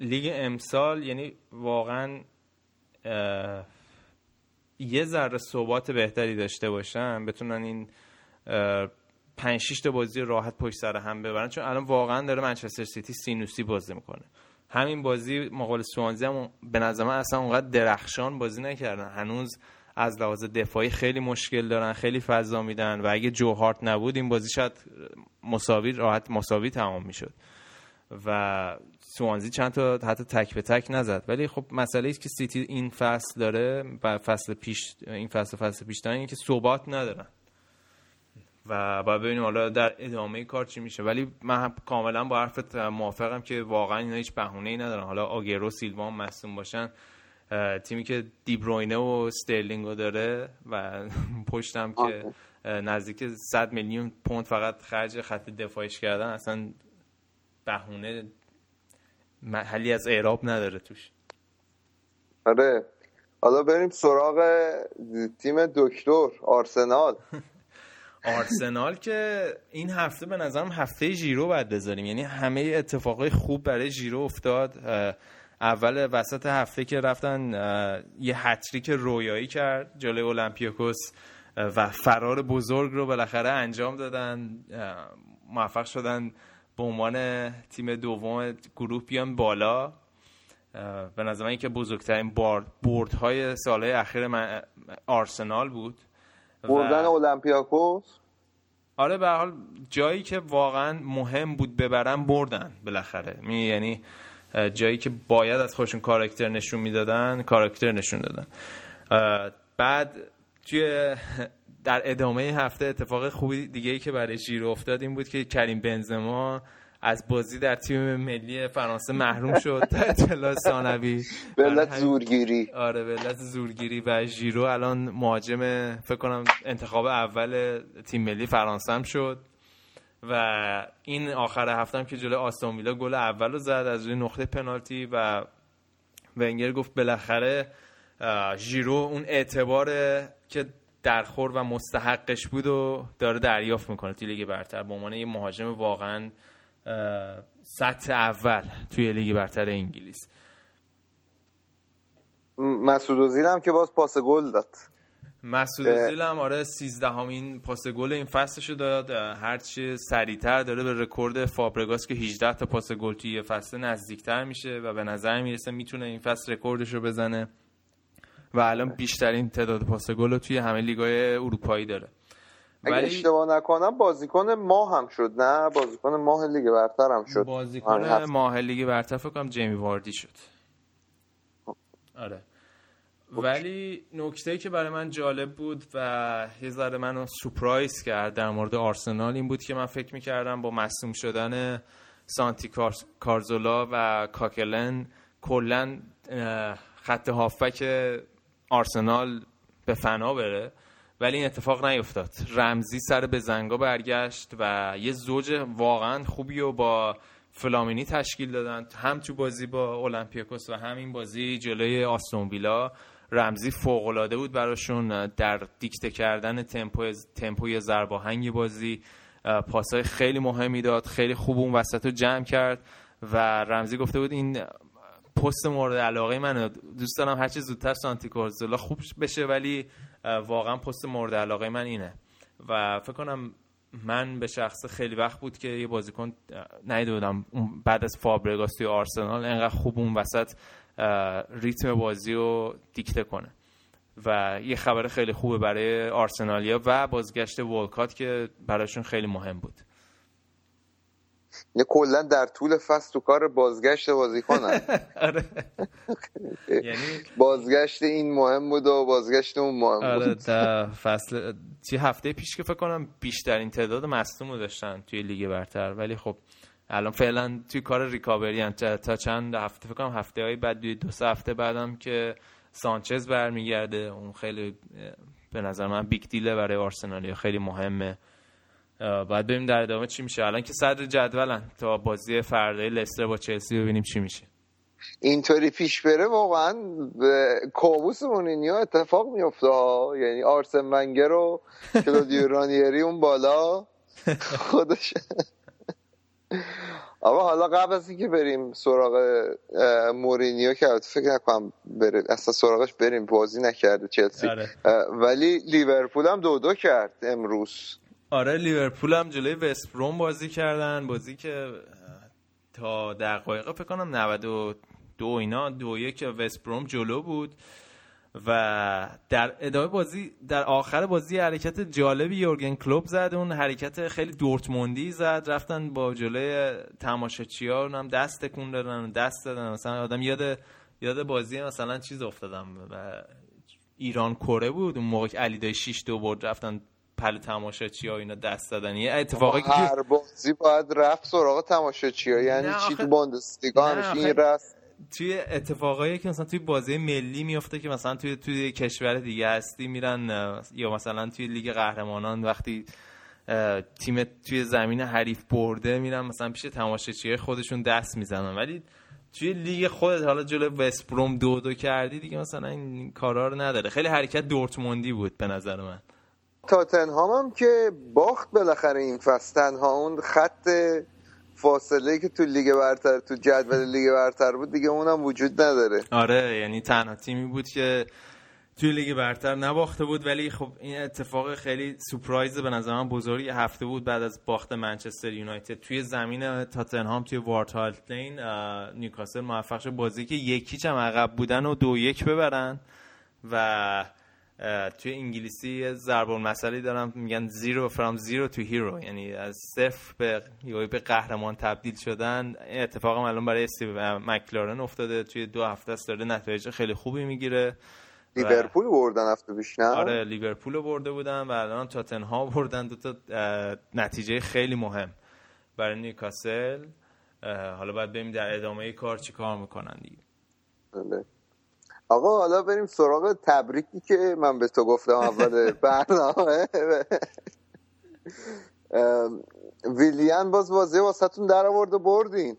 لیگ امسال یعنی واقعا یه ذره ثبات بهتری داشته باشن بتونن این پنج شش تا بازی راحت پشت سر هم ببرن. چون الان واقعا داره منچستر سیتی سینوسی بازی می‌کنه. همین بازی مقابل سوانزی هم به نظر من اصلا اونقدر درخشان بازی نکردن. هنوز از لحاظ دفاعی خیلی مشکل دارن خیلی فضا میدن و اگه جو هارت نبود این بازی شاید مساوی راحت مساوی تمام می‌شد. و سوانزی چند تا حتی تک به تک نزد. ولی خب مسئله است که سیتی این فصل داره و فصل پیش این فصل فصل پیش دارن که ثبات ندارن. و باید ببینیم حالا در ادامه کار چی میشه. ولی من کاملا با حرفت موافقم که واقعا اینا هیچ بهونه ای ندارن. حالا آگرو سیلوا مصوم باشن. تیمی که دیبروینه و استرلینگو داره و [LAUGHS] پشتم که نزدیک 100 میلیون پوند فقط خرج خط دفاعش کردن اصلا بهونه محلی از اعراب نداره توش. آره. حالا بریم سراغ تیم دکتر آرسنال. [LAUGHS] آرسنال که این هفته به نظرم هفته جیرو باید بذاریم. یعنی همه اتفاقای خوب برای جیرو افتاد. اول وسط هفته که رفتن یه هتریک رویایی کرد جلوی اولمپیاکوس و فرار بزرگ رو بالاخره انجام دادن. موفق شدن به عنوان تیم دوم گروه بیان بالا. به نظر من اینکه بزرگترین بورد های سالهای اخیر من آرسنال بود. بردن اولمپیاکوس؟ آره به حال جایی که واقعا مهم بود ببرن بردن بالاخره. یعنی جایی که باید از خودشون کاراکتر نشون می‌دادن کاراکتر نشون دادن. بعد توی در ادامه هفته اتفاق خوبی دیگه ای که برای ژیرو افتاد این بود که کریم بنزما از بازی در تیم ملی فرانسه محروم شد. [LAUGHS] در اطلاع ثانوی. بلت زورگیری. آره بلت زورگیری و ژیرو الان مهاجم فکر کنم انتخاب اول تیم ملی فرانسه هم شد. و این آخر هفته هم که جلوی آستون ویلا گل اول رو زد از روی نقطه پنالتی و ونگر گفت بالاخره ژیرو اون اعتبار که درخور و مستحقش بود و داره دریافت می‌کنه توی لیگ برتر. به عنوان یه مهاجم واقعا سطح اول توی لیگ برتر انگلیس. مسعود هم که باز پاس گل داد. مسعود اوزیل هم آره 13 همین پاس گل این فصلشو داد. هرچی سریعتر داره به رکورد فابرگاس که 18 تا پاس گل توی فصل نزدیکتر میشه و به نظر می‌رسه می‌تونه این فصل رکوردش رو بزنه. و الان بیشترین تعداد پاس گل رو توی همه لیگای اروپایی داره. اگه ولی... اشتباه نکنم بازیکن ماه هم شد نه؟ بازیکن ماه لیگ برتر هم شد. بازیکن ماه لیگ برتر فکر کنم جیمی واردی شد. آره. ولی نکته که برای من جالب بود و یه ذره منو سپرایز کرد در مورد آرسنال این بود که من فکر می‌کردم با مصوم شدن سانتی کارزولا و کاکلن کلا خط هافک آرسنال به فنا بره. ولی این اتفاق نیفتاد. رمزی سر به زنگا برگشت و یه زوج واقعا خوبی و با فلامینی تشکیل دادن. هم تو بازی با اولمپیاکوس و همین بازی جلوی آستون ویلا. رمزی فوق العاده بود براشون در دیکته کردن تمپو تمپوی زرباهنگ بازی پاسای خیلی مهمی داد خیلی خوب اون وسط رو جمع کرد و رمزی گفته بود این پست مورد علاقه من دوست دارم هرچی زودتر سانتی کورزولا خوب بشه ولی واقعا پست مورد علاقه من اینه. و فکر کنم من به شخص خیلی وقت بود که یه بازیکن نیده بودم. بعد از فابرگاس توی آرسنال انقدر خوب اون وسط ریتم بازی رو دیکته کنه. و یه خبر خیلی خوبه برای آرسنالیا و بازگشت ولکات که براشون خیلی مهم بود. یه کلا در طول فصل تو کار بازگشت بازیکنن. [LAUGHS] آره. یعنی بازگشت این مهم بود و بازگشت اون مهم آره بود در [LAUGHS] فصل چی هفته پیش که فکر کنم بیشترین تعداد مصدوم رو داشتن توی لیگ برتر. ولی خب الان فعلا توی کار ریکاوری تا چند هفته؟ فکر کنم هفته های بعد دو سه هفته بعدم که سانچز برمیگرده. اون خیلی به نظر من big deal ـه برای آرسنالی خیلی مهمه. باید ببینیم در ادامه چی میشه. الان که صدر جدولن تا بازی فردای لستر با چلسی ببینیم چی میشه. اینطوری پیش بره واقعا کابوس مونینیو اتفاق میفته. یعنی آرسن ونگر و کلودیو رانیری اون بالا. [LAUGHS] خودش اما حالا قبل از اینکه بریم سراغ مورینیو که فکر نکنم بره اصلا سراغش بریم بازی نکرده چلسی. آره. ولی لیورپول هم دو دو کرد امروز. آره لیورپول هم جلوی وستبروم بازی کردن. بازی که تا دقایق فکر کنم 92 اینا دو یک وستبروم جلو بود. و در ادامه بازی در آخر بازی حرکت جالبی یورگن کلوب زد. اون حرکت خیلی دورتموندی زد. رفتن با جلوی تماشاچی ها هم دست تکون دادن دست دادن مثلا آدم یاد یاد بازی مثلا چیز افتادم. و ایران کره بود. اون موقع علی دای 6 دو برد رفتن پل تماشاچی ها اینا دست دادن یه اتفاقی که هر بازی باید رفت سراغ تماشاچی ها یعنی چی تو باندسلیگا همیشه این رفت؟ توی اتفاقایی که مثلا توی بازی ملی میفته که مثلا توی توی کشور دیگه هستی میرن یا مثلا توی لیگ قهرمانان وقتی تیم توی زمین حریف برده میرن مثلا پیش تماشاچی خودشون دست می‌زنن. ولی توی لیگ خودت حالا جلو وستبروم دو دو کردی دیگه مثلا این کارا رو نداره. خیلی حرکت دورتموندی بود به نظر من. تاتنهام هم که باخت بالاخره این فصل. تنها اون خط فاصله که تو لیگ برتر تو جدول لیگ برتر بود دیگه اونم وجود نداره. آره یعنی تنها تیمی بود که توی لیگ برتر نباخته بود ولی خب این اتفاق خیلی surprise به نظر من بزرگی هفته بود بعد از باخت منچستر یونایتد. توی زمین تاتنهام توی وارت لین نیوکاسل موفق شد. بازی که یک هیچ هم عقب بودن و دو یک ببرن و توی انگلیسی ضرب المثله دارم میگن zero from zero to hero یعنی از صفر به به قهرمان تبدیل شدن. این اتفاق الان برای استیو مکلارن افتاده توی دو هفته است داره نتایج خیلی خوبی می‌گیره. لیورپول بردن هفته پیش نه؟ آره لیورپول برده بودن و الان تاتنهام بردن. دو تا نتیجه خیلی مهم برای نیوکاسل. حالا باید ببینیم در ادامه کار چی کار می‌کنن دیگه. بله. آقا حالا بریم سراغ تبریکی که من به تو گفتم اول برنامه. ویلیان باز بازی واسهتون در آورد و بردین.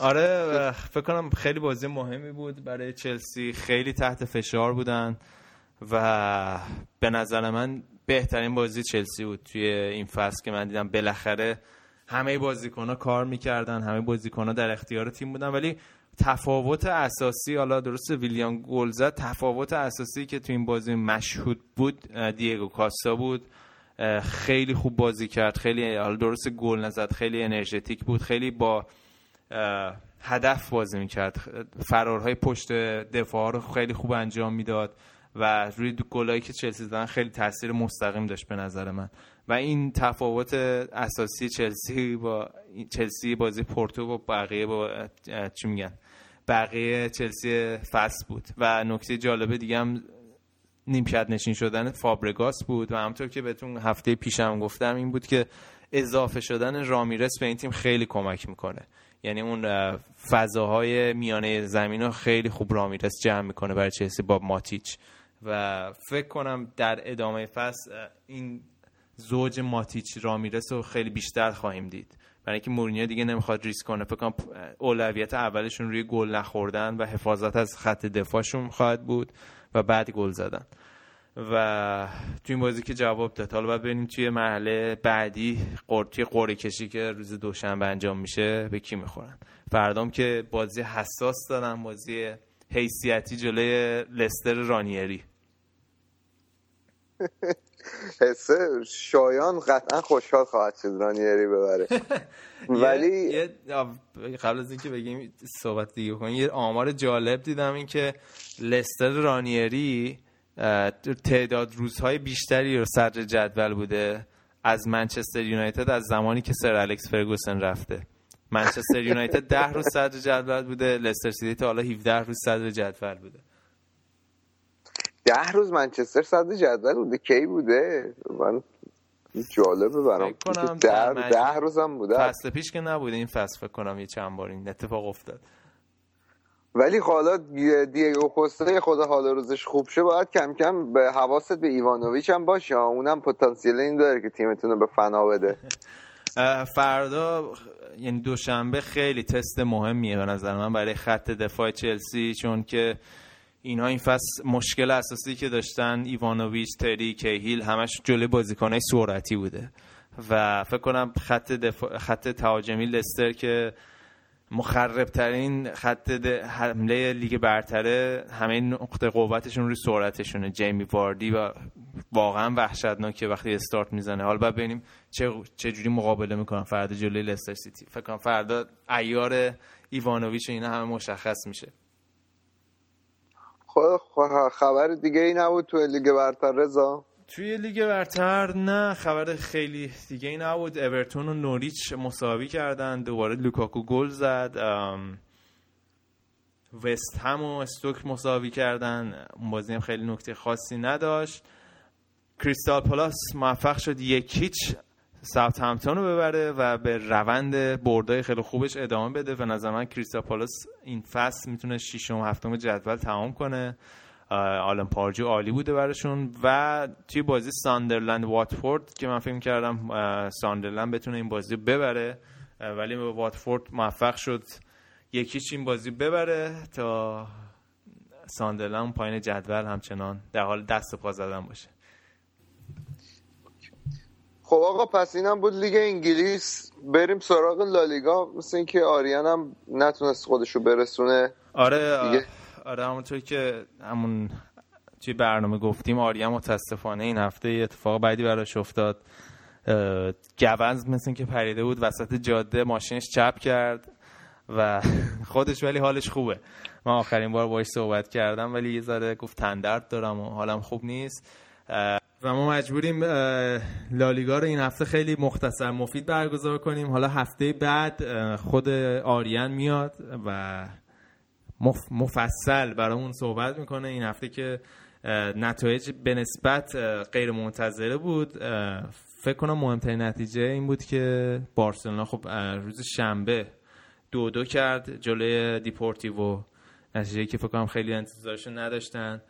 آره فکر کنم خیلی بازی مهمی بود برای چلسی. خیلی تحت فشار بودن و به نظر من بهترین بازی چلسی بود توی این فصل که من دیدم بالاخره همه بازیکن‌ها کار می‌کردن همه بازیکن‌ها در اختیار تیم بودن. ولی تفاوت اساسی حالا درست ویلیام گل زد تفاوت اساسی که تو این بازی مشهود بود دیگو کاستا بود. خیلی خوب بازی کرد خیلی حالا درست گل نزد خیلی انرژتیک بود خیلی با هدف بازی می‌کرد. فرارهای پشت دفاع رو خیلی خوب انجام می‌داد و روی گلایی که چلسی زدن خیلی تاثیر مستقیم داشت به نظر من. و این تفاوت اساسی چلسی با چلسی بازی پورتو و بقیه با چی میگن؟ بقیه چلسی فصل بود. و نکته جالبه دیگه هم نیمکت نشین شدن فابرگاس بود و همطور که بهتون هفته پیشم گفتم این بود که اضافه شدن رامیرس به این تیم خیلی کمک می‌کنه. یعنی اون فضاهای میانه زمین رو خیلی خوب رامیرس جمع می‌کنه برای چلسی با ماتیچ. و فکر کنم در ادامه فصل این زوج ماتیچ رامیرس رو خیلی بیشتر خواهیم دید. برای اینکه مورینیو دیگه نمی‌خواد ریسک کنه. فکر کنم اولویت اولشون روی گل نخوردن و حفاظت از خط دفاعشون خواهد بود و بعد گل زدن. و توی این بازی که جواب داد حالا باید ببینیم توی مرحله بعدی توی قرعه کشی که روز دوشنبه انجام میشه به کی می‌خورن؟ فردام که بازی حساس دارن بازی حیثیتی جلوی لستر رانیری. [LAUGHS] حسه شایان قطعا خوشحال خواهد شد رانیری ببره. [LAUGHS] ولی قبل از اینکه بگیم صحبت دیگه کنیم یه آمار جالب دیدم این که لستر رانیری تعداد روزهای بیشتری رو صدر جدول بوده از منچستر یونایتد از زمانی که سر الکس فرگوسن رفته. منچستر یونایتد ده روز صدر جدول بوده لستر سیتی تا حالا 17 روز صدر جدول بوده. ده روز منچستر صدر جدول بوده. کی بوده؟ من جالبه برام. ده, ده روزم بوده. فصل پیش که نبوده این فصل فکر کنم یه چند بار این اتفاق افتاد. ولی حالا دیگو کوستا خدا حالا روزش خوب شه باید کم کم به حواست به ایوانوویچ هم باشه. اونم پتانسیل این داره که تیمتون رو به فنا بده. [LAUGHS] فردا یعنی دوشنبه خیلی تست مهمیه به نظر من برای خط دفاع چلسی چون که اینها این فصل مشکل اساسی که داشتن ایوانوویچ تری کیهیل همش جلوی بازیکنای سرعتی بوده. و فکر کنم خط دفاع خط تهاجمی لستر که مخربترین خط حمله لیگ برتره همه نقطه قوتشون روی سرعتشونه. جیمی واردی و واقعا وحشتناکه وقتی استارت می‌زنه. حالا باید ببینیم چه چه جوری مقابله می‌کنن فردا جلوی لستر سیتی. فکر کنم فردا آیا ایوانوویچ اینا همه مشخص میشه. خبر دیگه ای نبود تو لیگ برتر رضا؟ توی لیگ برتر نه خبر خیلی دیگه ای نبود. اورتون و نوریچ مساوی کردن دوباره لوکاکو گل زد. وستهم و استوک مساوی کردن. اون بازی هم خیلی نکته خاصی نداشت. کریستال پالاس موفق شد. یک هیچ ساوتهمپتون رو ببره و به روند بردهای خیلی خوبش ادامه بده. و نظر من کریستال پالاس این فصل می‌تونه ششم و هفتم جدول تمام کنه. آلن پاردو عالی بوده براشون. و توی بازی ساندرلند واتفورد که من فکر کردم ساندرلند بتونه این بازی ببره ولی به واتفورد موفق شد یک هیچ این بازی ببره تا ساندرلند پایین جدول همچنان در حال دست پا زدن باشه. خب آقا پس اینم بود لیگ انگلیس. بریم سراغ لالیگا. مثل اینکه آریان هم نتونست خودشو برسونه. آره آره همونطور که همون توی برنامه گفتیم آریا متاسفانه این هفته اتفاق بعدی براش افتاد. گونز مثل که پریده بود وسط جاده ماشینش چپ کرد و [LAUGHS] خودش ولی حالش خوبه. من آخرین بار باش صحبت کردم ولی یه ذره گفت تندرد دارم و حالم خوب نیست. و ما مجبوریم لالیگا رو این هفته خیلی مختصر مفید برگزار کنیم. حالا هفته بعد خود آریان میاد و مفصل برامون صحبت می‌کنه. این هفته که نتایج به نسبت غیر منتظره بود. فکر کنم مهمترین نتیجه این بود که بارسلونا خب روز شنبه دو دو کرد جلوی دپورتیوو نتیجه که فکر کنم خیلی انتظارشو نداشتن.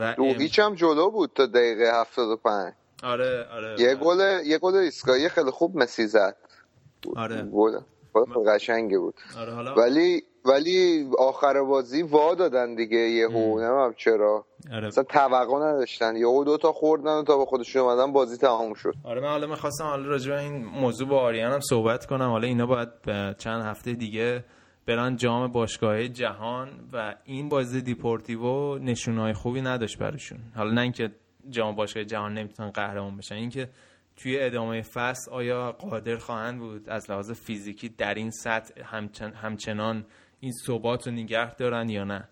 و دو هیچ هم جلو بود تا دقیقه 75 آره آره یه گل یه گل ایسکایی خیلی خوب مسی زد. آره. گل قشنگی بود. آره حالا؟ ولی ولی آخر بازی وا دادن دیگه یه نمی‌دونم چرا. آره. مثلا توقع نداشتن. یهو دو تا خوردن و تا به خودشون اومدن بازی تمام شد. آره من حالا می‌خواستم حالا راجع به این موضوع با آریان هم صحبت کنم. حالا اینا باید چند هفته دیگه برن جام باشگاه جهان و این بازی دپورتیوو نشونه‌های خوبی نداشت براشون. حالا نه اینکه جام باشگاه جهان نمی‌تونن قهرمان بشن اینکه توی ادامه فصل آیا قادر خواهند بود از لحاظ فیزیکی در این سطح همچنان این ثبات رو نگه دارن یا نه؟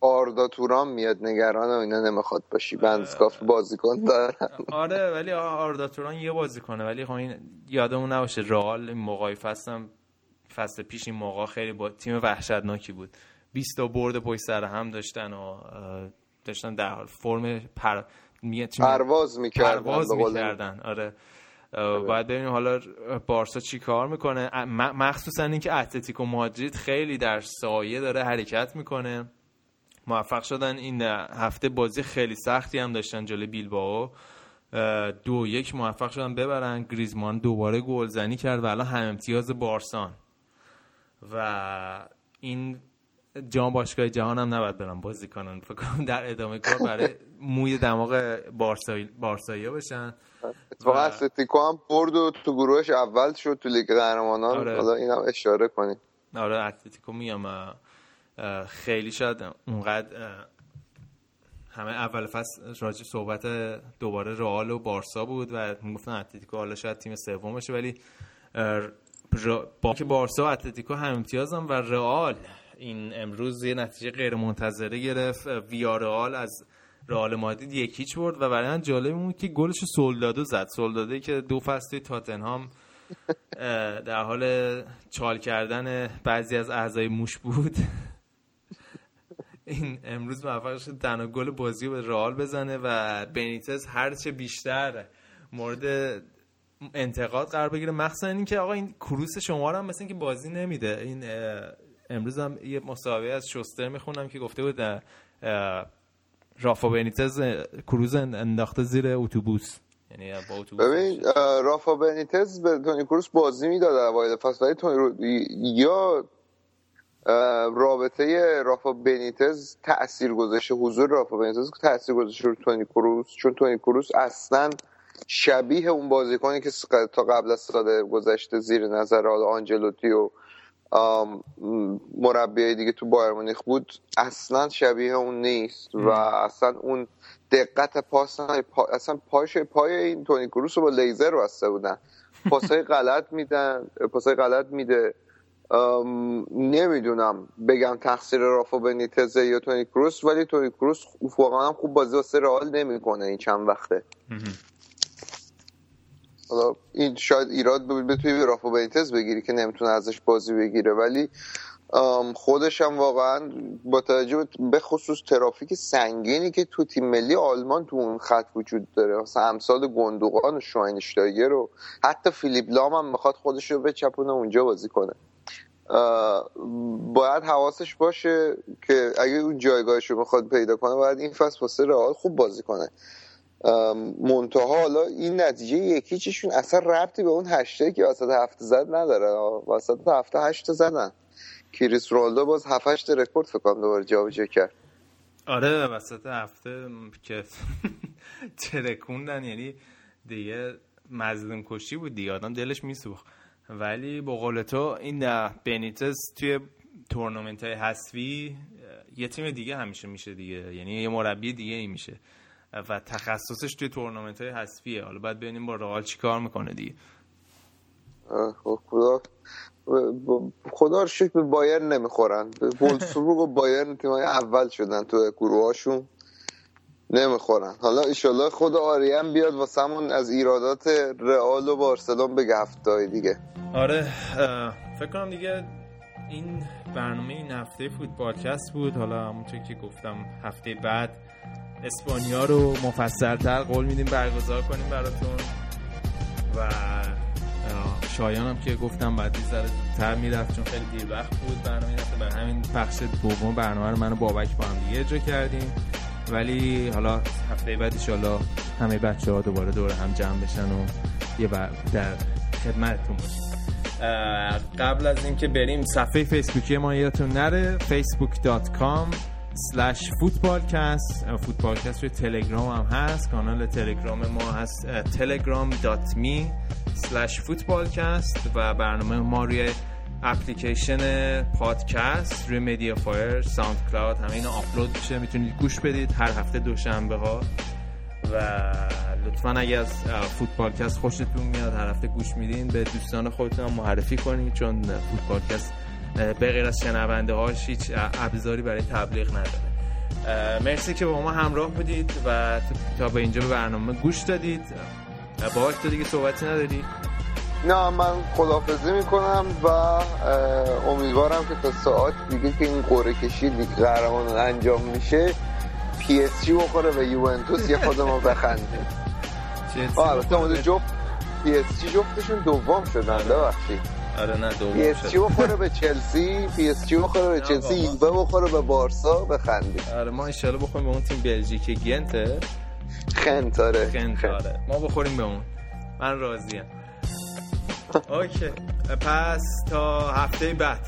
آردا توران میاد نگران و اینا نمی‌خواد باشی. بنزکاف بازیکن دارن. آره ولی آردا توران یه بازیکنه ولی خب این یادمون نباشه رئال موقعی فصل پیش این موقع خیلی با تیم وحشتناکی بود. 20 تا برد پشت سر هم داشتن و داشتن در حال فرم پر پرواز می‌کردن پرواز می‌کردن. آره. باید ببینیم حالا بارسا چی کار می‌کنه. مخصوصا اینکه اتلتیکو مادرید خیلی در سایه داره حرکت می‌کنه. موفق شدن. این هفته بازی خیلی سختی هم داشتن جلوی بیلبائو. دو یک موفق شدن ببرن. گریزمان دوباره گلزنی کرد و الان هم امتیاز بارسان. و این جام باشگاه جهان هم نباید برن بازی کنن فکر کنم در ادامه کار برای موی دماغ بارسایی بارسایی بشن. اتفاقا اتلتیکو هم برد و تو گروهش اول شد تو لیگ قهرمانان. آره. حالا اینم اشاره کنیم. آره اتلتیکو میگم خیلی شاید اونقدر همه اول فصل راجع صحبت دوباره رئال و بارسا بود و می‌گفتن اتلتیکو حالا شاید تیم سوم ولی با که بارسا و اتلتیکو هم امتیازم و رئال این امروز یه نتیجه غیر منتظره گرفت. ویارال از رئال مادرید یک هیچ برد و برای من جالب بود که گلش سولدادو زد. سولدادو که دو فصل تاتنهام در حال چال کردن بعضی از اعضای موش بود. این امروز موفق شد تنها گل بازی به رئال بزنه و بنیتز هرچه بیشتر مورد انتقاد قرار بگیره. مخصوصا اینکه آقا این کروس شما هم مثل که بازی نمیده. این امروز هم یه مصاحبه از شوستر می‌خونم که گفته بود رافا بنیتز کروز انداخته زیر اتوبوس. یعنی با اتوبوس. ببین رافا بنیتز به تونی کروس بازی می‌داد اوایل فصل. ولی تونی یا رابطه رافا بنیتز تاثیر گذاشته حضور رافا بنیتز تاثیر گذاشته رو تونی کروس. چون تونی کروس اصلا شبیه اون بازیکنی که تا قبل از سال گذشته زیر نظر آنجلوتی و مربی دیگه تو بایر مونیخ بود اصلا شبیه اون نیست و اصلا اون دقت پاس اصلا پاش پای این تونی کروس رو با لیزر بسته بودن. پاسای غلط میدن پاسای غلط میده. نمی‌دونم بگم تقصیر رافا بنیتزه یا تونی کروس ولی تونی کروس واقعا خوب بازی واسه رئال نمی‌کنه این چند وقته. حالا این شاید ایراد بتونی به رافا بنیتز بگیری که نمی‌تونه ازش بازی بگیره ولی خودش هم واقعا با توجه به خصوص ترافیک سنگینی که تو تیم ملی آلمان تو اون خط وجود داره. مثلا امثال گندوقان و شواینشتاگر رو حتی فیلیپ لام هم می‌خواد خودش رو بچپونه اونجا بازی کنه. باید حواسش باشه که اگه اون جایگاهش رو می‌خواد پیدا کنه باید این فصل واسه رئال خوب بازی کنه. منتها حالا این نتیجه یکی چیشون اصلا ربطی به اون هشته که وسط هفته زد نداره. وسط هفته هشت زدن. کریس رولدو باز هفت هشت رکورد فکر دوباره جابجا کرد. آره وسط هفته که [LAUGHS] ترکوندن یعنی دیگه مظلوم کشی بود دیگه. آدم دلش میسوخت. ولی با قول تو این بنیتس توی تورنمنت های حذفی یه تیم دیگه همیشه میشه دیگه. یعنی یه مربی دیگه ای میشه. و تخصصش توی تورنمنت های حذفیه. حالا باید ببینیم با رئال چیکار می‌کنه دیگه. خب، خدا. خدا رو شکر به بایر نمی‌خورن. ولفسبورگ و بایرن تیم اول شدن تو گروهاشون نمی‌خورن. حالا ایشالله خود آریم بیاد واسمون از ایرادات رئال و بارسلون بگه هفته دیگه. آره فکر کنم دیگه این برنامه این هفته فوتبالکست بود. حالا همونطور که گفتم هفته بعد اسپانیا رو مفصلتر قول میدیم برگزار کنیم براتون. و شایان هم که گفتم بعد ذره زودتر می‌رفت چون خیلی دیر وقت بود برنامه رفته برای همین بخش دوم برنامه رو من و بابک با هم دیگه اجرا کردیم. ولی حالا هفته بعد ایشالله همه بچه ها دوباره دور هم جمع بشن و یه در خدمتتون باشیم. قبل از اینکه بریم صفحه فیسبوکی ما یادتون نره facebook.com slash footballcast footballcast روی تلگرام هم هست. کانال تلگرام ما هست telegram.me slash footballcast و برنامه ما روی اپلیکیشن پادکست روی مدیافایر ساوندکلاود همه اینا آپلود میشه. می‌تونید گوش بدید هر هفته دوشنبه ها و لطفا اگه از فوتبالکست خوشتون میاد هر هفته گوش میدین به دوستان خودتون معرفی کنید چون فوتبالکست به غیر از شنونده هاش هیچ ابزاری برای تبلیغ نداره. مرسی که با ما همراه بودید و تا به اینجا به برنامه گوش دادید. با تو دیگه صحبتی نداری؟ نه من خدافزی می‌کنم و امیدوارم که تا ساعت دیگه که این قره کشی قهرمان انجام میشه پی اس جی بخوره به یوونتوس یه خود ما بخندیم البته جفت پی اس جی جفتشون دوم شدن ببخشید. آره نه دوم پی اس جی بخوره به چلسی پی اس جی بخوره به چلسی یووه بخوره به بارسا بخندیم. آره ما ان بخوریم به اون تیم بلژیک گنته؟ خنت آره. خنت. آره. ما بخوریم به اون. من راضیم. okay. پس تا هفته بعد.